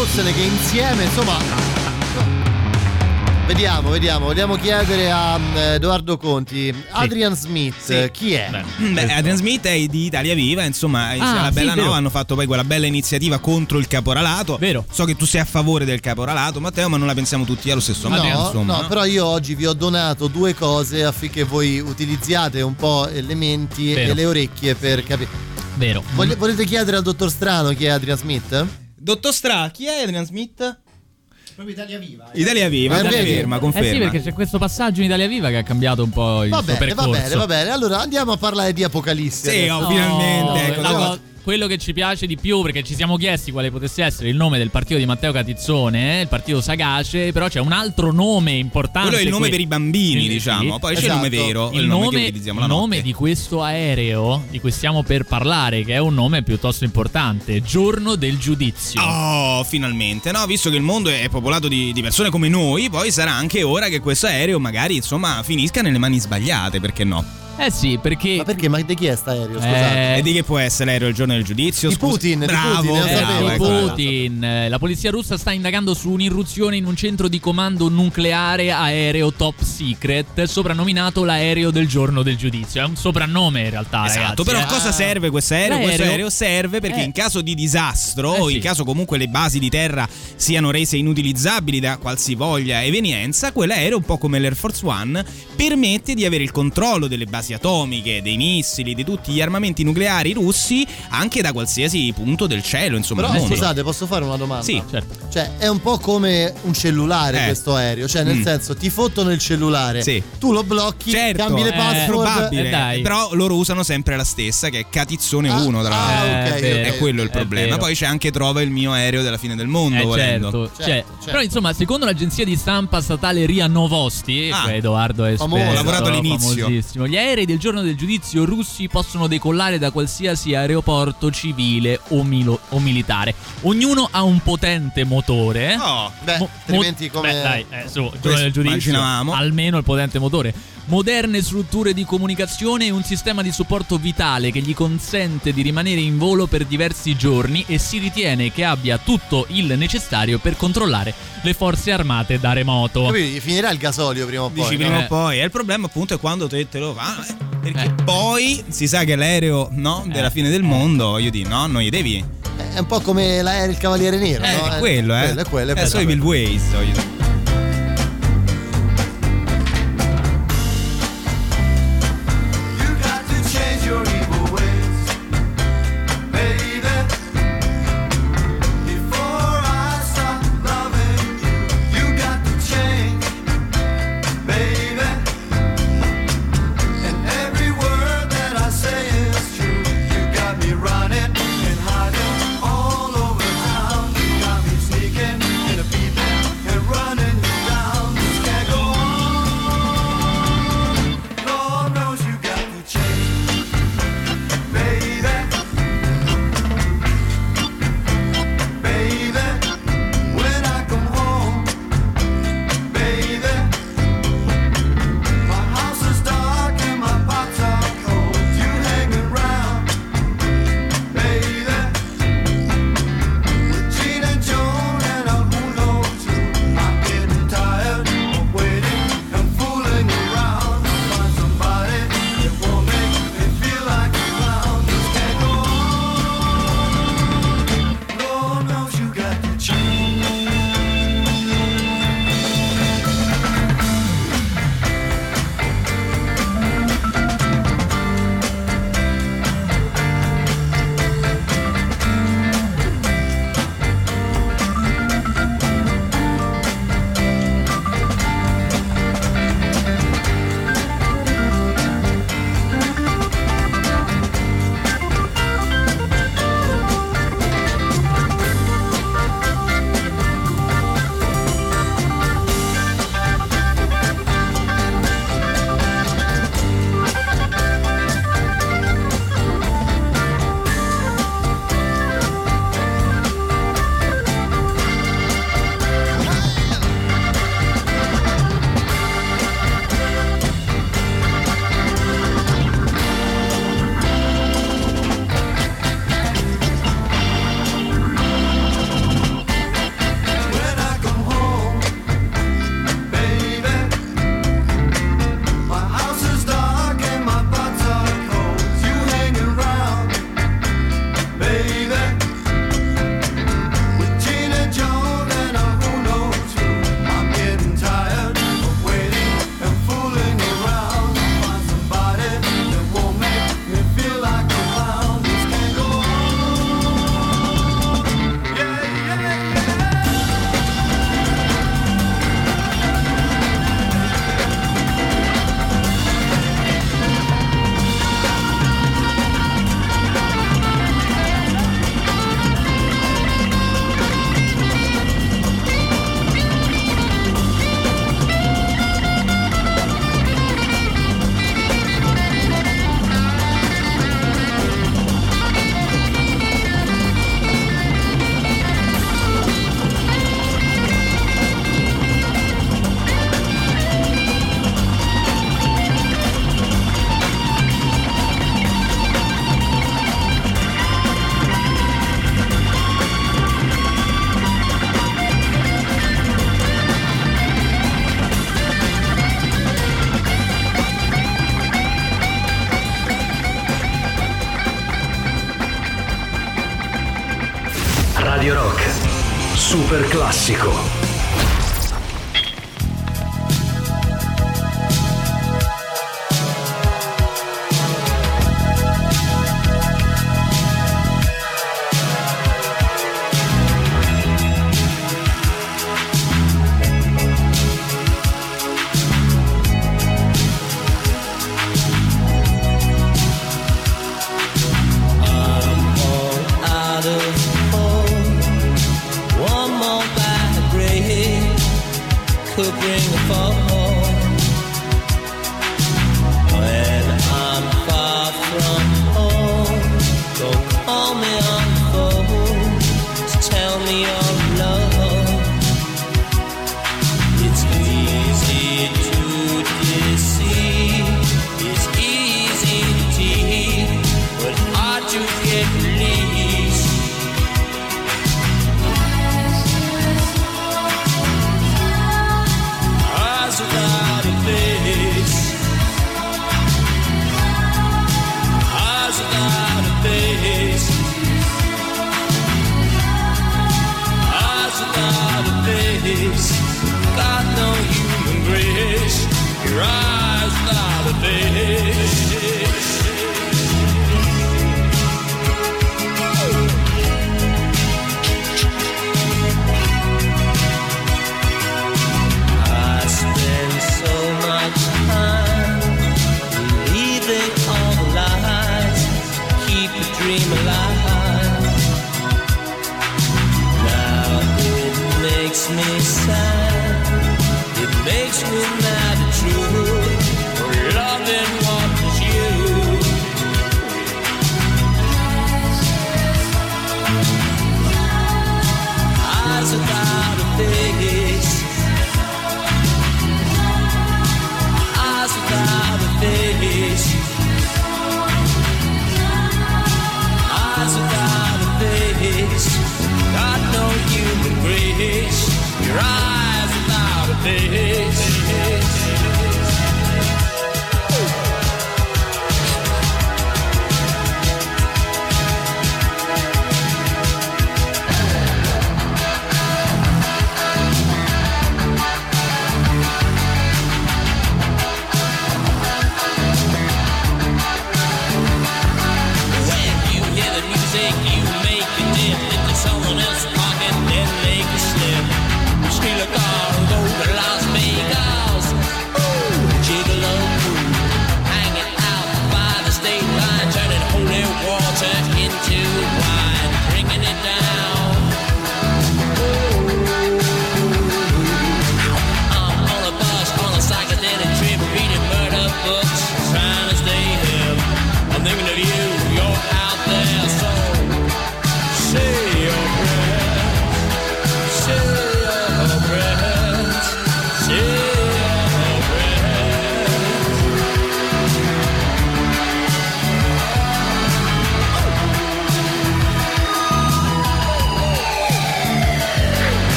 E Cozzene che insieme, insomma. Vediamo, vediamo, vogliamo chiedere a mm, Edoardo Conti. Adrian Smith, chi è? Beh, Adrian Smith è di Italia Viva, insomma, insieme Ah, alla sì, Bella vero. Nova hanno fatto poi quella bella iniziativa contro il caporalato. Vero. So che tu sei a favore del caporalato, Matteo, ma non la pensiamo tutti allo stesso modo. No, insomma, no, però io oggi vi ho donato due cose affinché voi utilizziate un po' le menti Vero. e le orecchie per capire. Vero. Volete chiedere al dottor Strano chi è Adrian Smith? Dottor Stra, chi è Adrian Smith? Proprio Italia Viva. Italia Viva, Eh, vedi? conferma, conferma. Eh sì, perché c'è questo passaggio in Italia Viva che ha cambiato un po' il Va suo bene, va bene, va bene. Allora andiamo a parlare di Apocalisse. Sì, oh, finalmente. No, ecco, la no. Quello che ci piace di più, perché ci siamo chiesti quale potesse essere il nome del partito di Matteo Catizzone, eh, il partito Sagace, però c'è un altro nome importante. Quello è il nome qui. per i bambini, Sì, diciamo. Poi c'è il nome Esatto. vero, Il il nome, che nome, il nome di questo aereo di cui stiamo per parlare, che è un nome piuttosto importante, Giorno del Giudizio. Oh, finalmente, no? Visto che il mondo è popolato di, di persone come noi, poi sarà anche ora che questo aereo magari, insomma, finisca nelle mani sbagliate, perché no? Eh sì, perché... Ma perché? Ma di chi è sta aereo? Scusate. Eh, E di che può essere l'aereo il giorno del giudizio? Di. Putin, di bravo, Putin, lo Eh, bravo, di ecco. Putin. Eh, La polizia russa sta indagando su un'irruzione in un centro di comando nucleare aereo top secret, soprannominato l'aereo del giorno del giudizio. È un soprannome in realtà, Esatto, ragazzi. però eh. cosa serve questo aereo? Questo aereo serve perché Eh. in caso di disastro Eh o sì. in caso comunque le basi di terra siano rese inutilizzabili da qualsivoglia evenienza, quell'aereo, un po' come l'Air Force One, permette di avere il controllo delle basi atomiche, dei missili, di tutti gli armamenti nucleari russi anche da qualsiasi punto del cielo, insomma. Però scusate, posso fare una domanda? Sì. Certo. Cioè, è un po' come un cellulare Eh. questo aereo. Cioè, nel Mm. senso, ti fottono il cellulare, Sì. tu lo blocchi, Certo, cambi le eh, password. probabile, Eh, dai. però loro usano sempre la stessa che è Catizzone Ah, 1 tra ah, l'altro. ok, Eh, vero. È quello il È problema. Poi c'è anche Trova il mio aereo della fine del mondo, Eh, volendo. certo, Certo, certo. Però insomma, secondo l'agenzia di stampa statale RIA Novosti, Ah, Edoardo è famoso, esperto, lavorato all'inizio. Gli aerei del giorno del giudizio russi possono decollare da qualsiasi aeroporto civile o, milo- o militare. Ognuno ha un potente motore. Oh, Beh, Mo- altrimenti come... Beh, dai, eh, su, giorno del giudizio, immaginavamo. almeno il potente motore. Moderne strutture di comunicazione e un sistema di supporto vitale che gli consente di rimanere in volo per diversi giorni e si ritiene che abbia tutto il necessario per controllare le forze armate da remoto. Capito? Finirà il gasolio prima o poi. Dici no? prima Eh. o poi. E il problema appunto è quando te, te lo fanno. eh, Perché Eh. poi si sa che l'aereo no, della Eh. fine del mondo, io dico no, non gli devi. È un po' come l'aereo il Cavaliere Nero, Eh, no? è quello, eh. Quello, è quello, è Eh, quello. so i Bill Ways, voglio dire.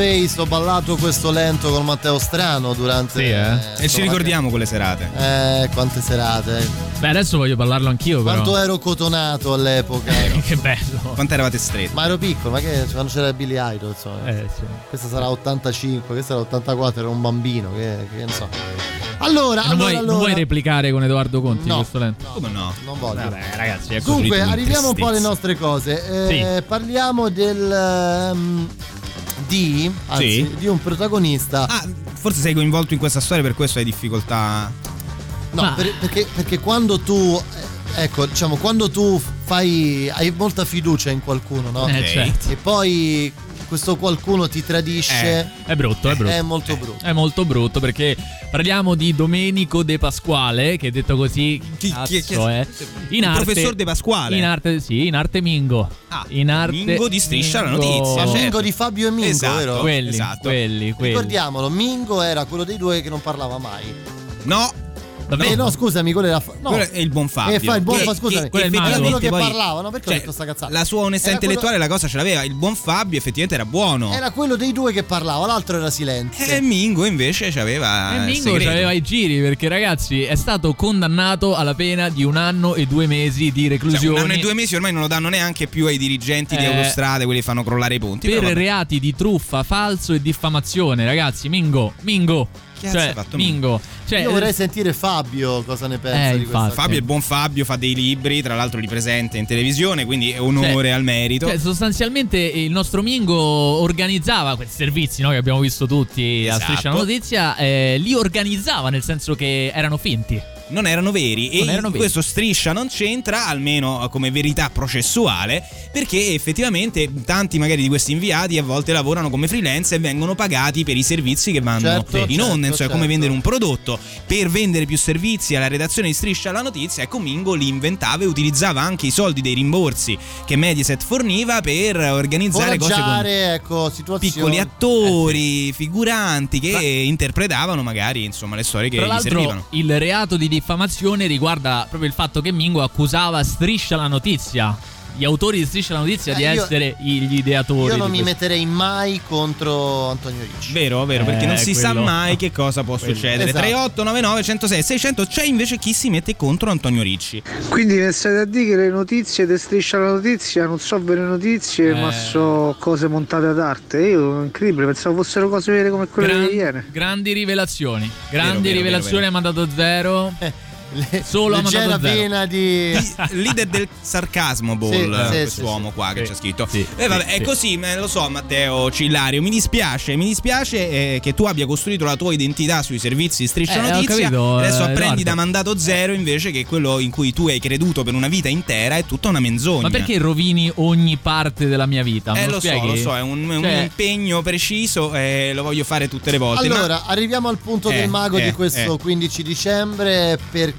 Face ho ballato questo lento con Matteo Strano durante sì, eh. Eh, e ci ricordiamo quelle serate eh quante serate beh adesso voglio ballarlo anch'io però. quanto ero cotonato all'epoca che bello quanto eravate stretti ma ero piccolo ma che quando c'era Billy Idol insomma eh, sì. questa sarà 85 questa era 84 ero un bambino che, che ne so allora, non, allora, vuoi, allora... non vuoi replicare con Edoardo Conti no, questo lento? No, Come no? Non voglio. Vabbè, ragazzi, è Dunque, arriviamo un po' alle nostre cose. Eh, sì. Parliamo del um, di, anzi, Sì. di un protagonista. Ah, forse sei coinvolto in questa storia, per questo hai difficoltà. No, per- perché, perché quando tu. eh, Ecco, diciamo, quando tu fai. hai molta fiducia in qualcuno, no? Eh, certo. E poi questo qualcuno ti tradisce. È brutto, è brutto. È molto brutto. È molto brutto perché parliamo di Domenico De Pasquale, che detto così, cazzo chi- chi- è? In il arte, professor De Pasquale? In arte, sì, in arte Mingo. in arte Mingo di Striscia la Mingo- Notizia, Mingo certo. di Fabio e Mingo, Esatto, vero? Quelli, esatto. quelli, quelli. Ricordiamolo, Mingo era quello dei due che non parlava mai. No. Eh, no, scusami, quello era. fa- No. Quello è il buon Fabio. Eh, fa il buon Che- Fa- scusami. che- che era quello che poi- parlava, no? Perché cioè, ho detto sta cazzata? La sua onestà Era quello- intellettuale la cosa ce l'aveva. Il buon Fabio effettivamente era buono. Era quello dei due che parlava, l'altro era silenzio. E Mingo invece c'aveva. E Mingo segreto. aveva i giri perché ragazzi è stato condannato alla pena di un anno e due mesi di Cioè, reclusione un anno e due mesi ormai non lo danno neanche più ai dirigenti di Eh, autostrade, quelli che fanno crollare i ponti. per reati di truffa, falso e diffamazione. Ragazzi, Mingo, Mingo. Cazzo cioè, fatto Mingo. Cioè, Io vorrei sentire Fabio cosa ne pensa Eh, di questa Fabio, il buon Fabio, fa dei libri, tra l'altro li presenta in televisione, quindi è onore Cioè, al merito. Cioè, sostanzialmente il nostro Mingo organizzava questi servizi no, che abbiamo visto tutti a Esatto. Striscia la Notizia, eh, li organizzava nel senso che erano finti. Non erano veri e Non erano in veri. questo striscia non c'entra almeno come verità processuale perché effettivamente tanti magari di questi inviati a volte lavorano come freelance e vengono pagati per i servizi che vanno Certo, in certo, onda insomma è come certo. vendere un prodotto per vendere più servizi alla redazione di Striscia la Notizia ecco Mingo li inventava e utilizzava anche i soldi dei rimborsi che Mediaset forniva per organizzare cose con Foraggiare, ecco, piccoli attori, figuranti che interpretavano magari insomma le storie che gli servivano il reato di diffamazione riguarda proprio il fatto che Mingo accusava Striscia la Notizia, gli autori di Striscia la Notizia Eh, di io- essere gli ideatori. Io non mi questo. metterei mai contro Antonio Ricci. Vero, vero, perché non Eh, si sa quello- mai che cosa può Quello. succedere. Esatto. 3899 106 600 c'è invece chi si mette contro Antonio Ricci. Quindi mi state a dire che le notizie di Striscia la Notizia non so vere notizie, Eh. ma so cose montate ad arte. Io incredibile, pensavo fossero cose vere come quelle Gran- di ieri. grandi rivelazioni, grandi vero, rivelazioni vero, ha mandato zero. Solo ha Leggera zero. pena di. Leader del sarcasmo Ball, Sì, eh, sì, quest'uomo sì, qua che c'è scritto. Sì, Eh, vabbè, sì, è sì. così, lo so Matteo Cillario, mi dispiace, mi dispiace eh, che tu abbia costruito la tua identità sui servizi di Striscia Eh, Notizia capito, e adesso eh, apprendi Edoardo. da mandato zero invece che quello in cui tu hai creduto per una vita intera è tutta una menzogna. Ma perché rovini ogni parte della mia vita? Me Eh, lo, lo so, lo so, è un, è un Cioè, impegno preciso e lo voglio fare tutte le volte. ma- Allora, arriviamo al punto Eh, del mago eh, di questo eh. 15 dicembre perché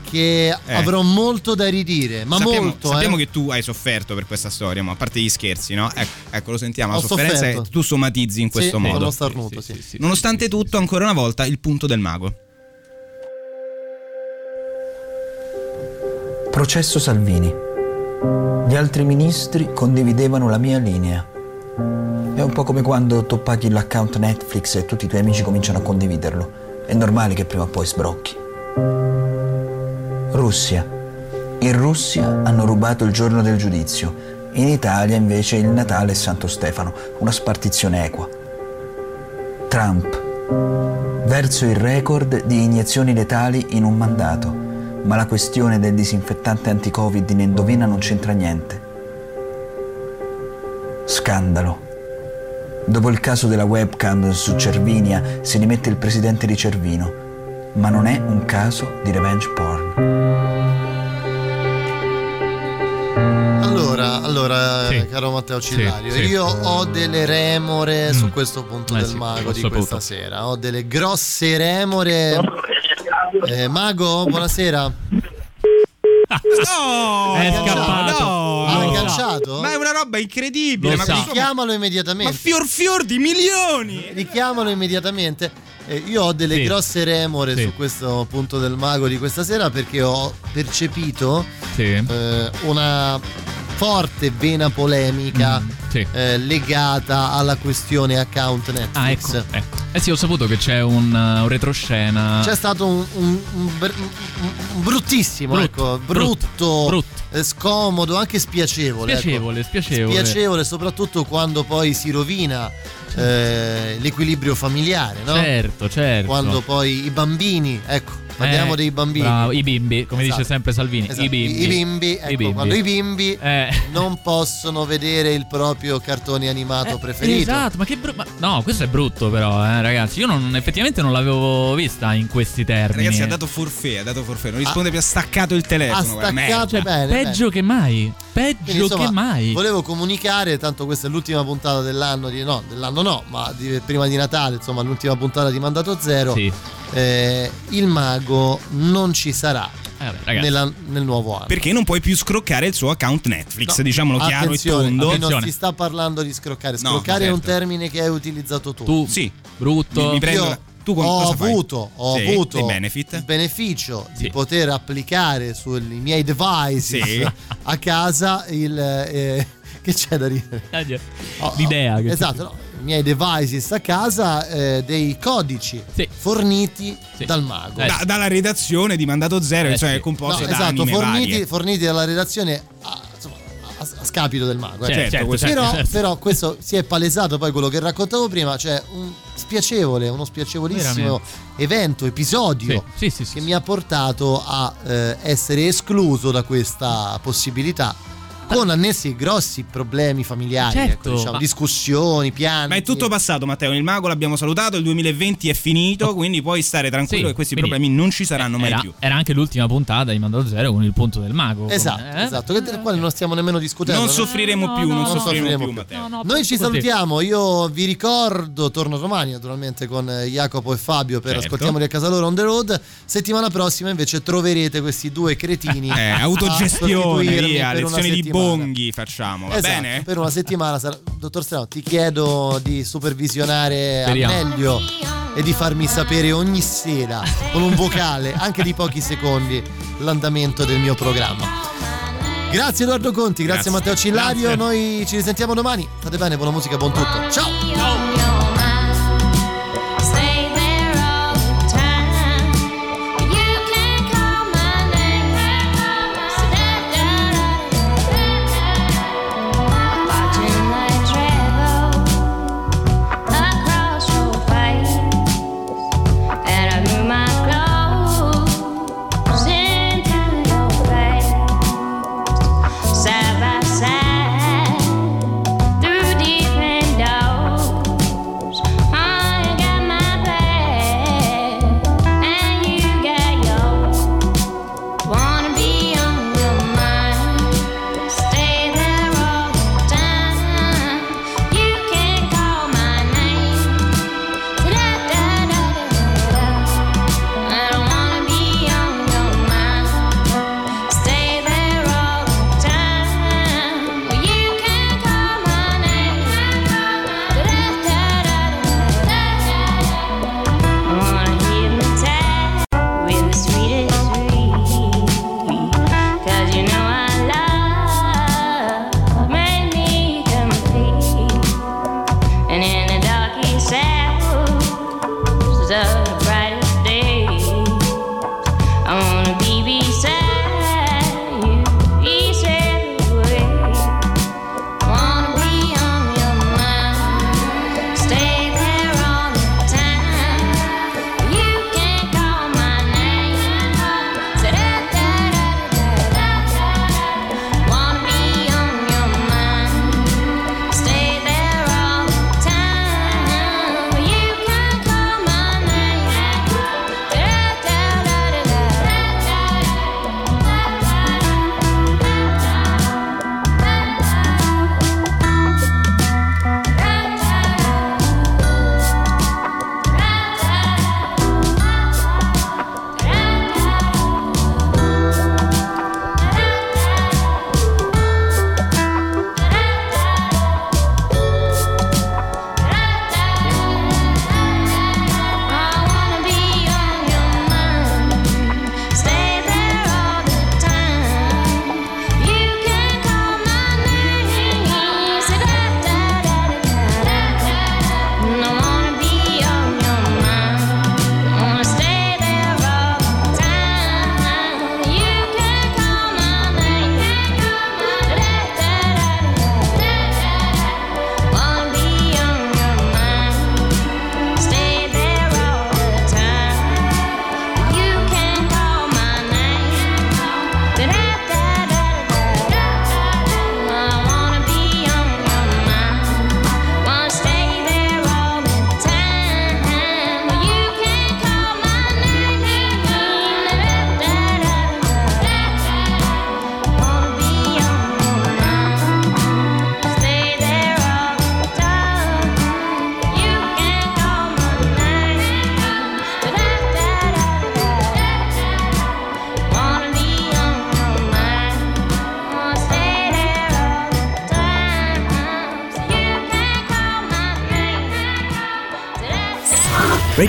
avrò molto da ridire, ma sappiamo, molto. sappiamo eh. che tu hai sofferto per questa storia, ma a parte gli scherzi, no? Ecco, ecco, lo sentiamo. La Ho sofferenza sofferto. è tu somatizzi in questo Sì, modo. starnuto, sì. Nonostante tutto, ancora una volta, il punto del mago. Processo Salvini. Gli altri ministri condividevano la mia linea. È un po' come quando tu paghi l'account Netflix e tutti i tuoi amici cominciano a condividerlo. È normale che prima o poi sbrocchi. Russia. In Russia hanno rubato il giorno del giudizio. In Italia invece il Natale e Santo Stefano. Una spartizione equa. Trump. Verso il record di iniezioni letali in un mandato ma la questione del disinfettante anti-Covid in endovena non c'entra niente. Scandalo. Dopo il caso della webcam su Cervinia si rimette il presidente di Cervino, ma non è un caso di revenge porn. Allora, allora Sì. caro Matteo Cillario, Sì, sì. io ho delle remore su questo punto Eh del sì, mago di questa sera. Ho delle grosse remore. Eh, mago, buonasera. No! È agganciato. scappato. No! Sa. agganciato? Ma è una roba incredibile, Lo ma, così- Richiamalo ma immediatamente. fior fior di milioni! Richiamalo immediatamente. Eh, io ho delle Sì. grosse remore Sì. su questo punto del mago di questa sera perché ho percepito Sì. eh, una forte vena polemica Mm, sì. eh, legata alla questione account Netflix. Ah, ecco, ecco. Eh sì, ho saputo che c'è un, uh, un retroscena. C'è stato un, un- un br- un- un bruttissimo, Brutto, ecco, brutto, brutto, eh, scomodo, anche spiacevole. ecco. Spiacevole, spiacevole. Spiacevole soprattutto quando poi si rovina eh, l'equilibrio familiare, no? Certo, certo. Quando poi i bambini, ecco, Parliamo Eh, dei bambini. bravo, i bimbi, come Esatto. dice sempre Salvini. Esatto, I bimbi. I bimbi, ecco, I bimbi. quando i bimbi Eh. non possono vedere il proprio cartone animato preferito. Esatto, ma che brutto. No, questo è brutto, però, eh, ragazzi. Io non- effettivamente non l'avevo vista in questi termini. Ragazzi, ha dato forfè, ha dato forfè. Non risponde più, ha staccato il telefono. Ha staccato bene. Peggio che mai. Peggio Quindi, insomma, che mai. Volevo comunicare, tanto questa è l'ultima puntata dell'anno, di, no, dell'anno no, ma di- prima di Natale, insomma, l'ultima puntata di Mandato Zero. Sì. Eh, il mago non ci sarà Eh, vabbè, ragazzi. nella- nel nuovo anno. Perché non puoi più scroccare il suo account Netflix, No, diciamolo chiaro e attenzione, tondo. non si sta parlando di scroccare. No, Scroccare è un certo. termine che hai utilizzato tu. Tu, Sì. brutto. Mi- mi prendo Io tu con- ho cosa fai? avuto, ho Sì, avuto benefit? il beneficio Sì. di poter applicare sui miei devices Sì. a casa il eh, che c'è da ridere? Oh, L'idea che esatto, no, i miei devices a casa eh, dei codici Sì. forniti Sì. dal mago. Eh, Da- dalla redazione di Mandato Zero, Eh, cioè sì. è No, composto da esatto, anime forniti, forniti dalla redazione a, a- a scapito del mago. eh. Certo, certo, questo- certo, però, certo. però questo si è palesato poi quello che raccontavo prima, cioè un spiacevole, uno spiacevolissimo Veramente. evento, episodio Sì, sì, sì, sì. che mi ha portato a eh, essere escluso da questa possibilità. Con annessi grossi problemi familiari, Certo, ecco, diciamo, ma- discussioni, piani. Ma è tutto passato, Matteo. Il mago l'abbiamo salutato. Il 2020 è finito. Quindi puoi stare tranquillo Sì, che questi quindi problemi non ci saranno mai era, più. era anche l'ultima puntata di Mandato Zero con il punto del mago. come- Esatto, eh? esatto, che- del quale non stiamo nemmeno discutendo. Non no? soffriremo no, più, non no, soffriremo soffriremo più, più. Matteo. No, no, Noi ci salutiamo, io vi ricordo, torno domani naturalmente con Jacopo e Fabio per Certo. Ascoltiamoli a casa loro on the road. Settimana prossima invece troverete questi due cretini. Eh, autogestione, via, lezioni di settimana. Bonghi facciamo, va Esatto, bene? per una settimana. sarà- Dottor Strano, ti chiedo di supervisionare Speriamo. al meglio e di farmi sapere ogni sera con un vocale, anche di pochi secondi, l'andamento del mio programma. Grazie Edoardo Conti, grazie, Grazie. Matteo Cillario. Grazie. Noi ci risentiamo domani. State bene, buona musica, buon tutto. Ciao! Stay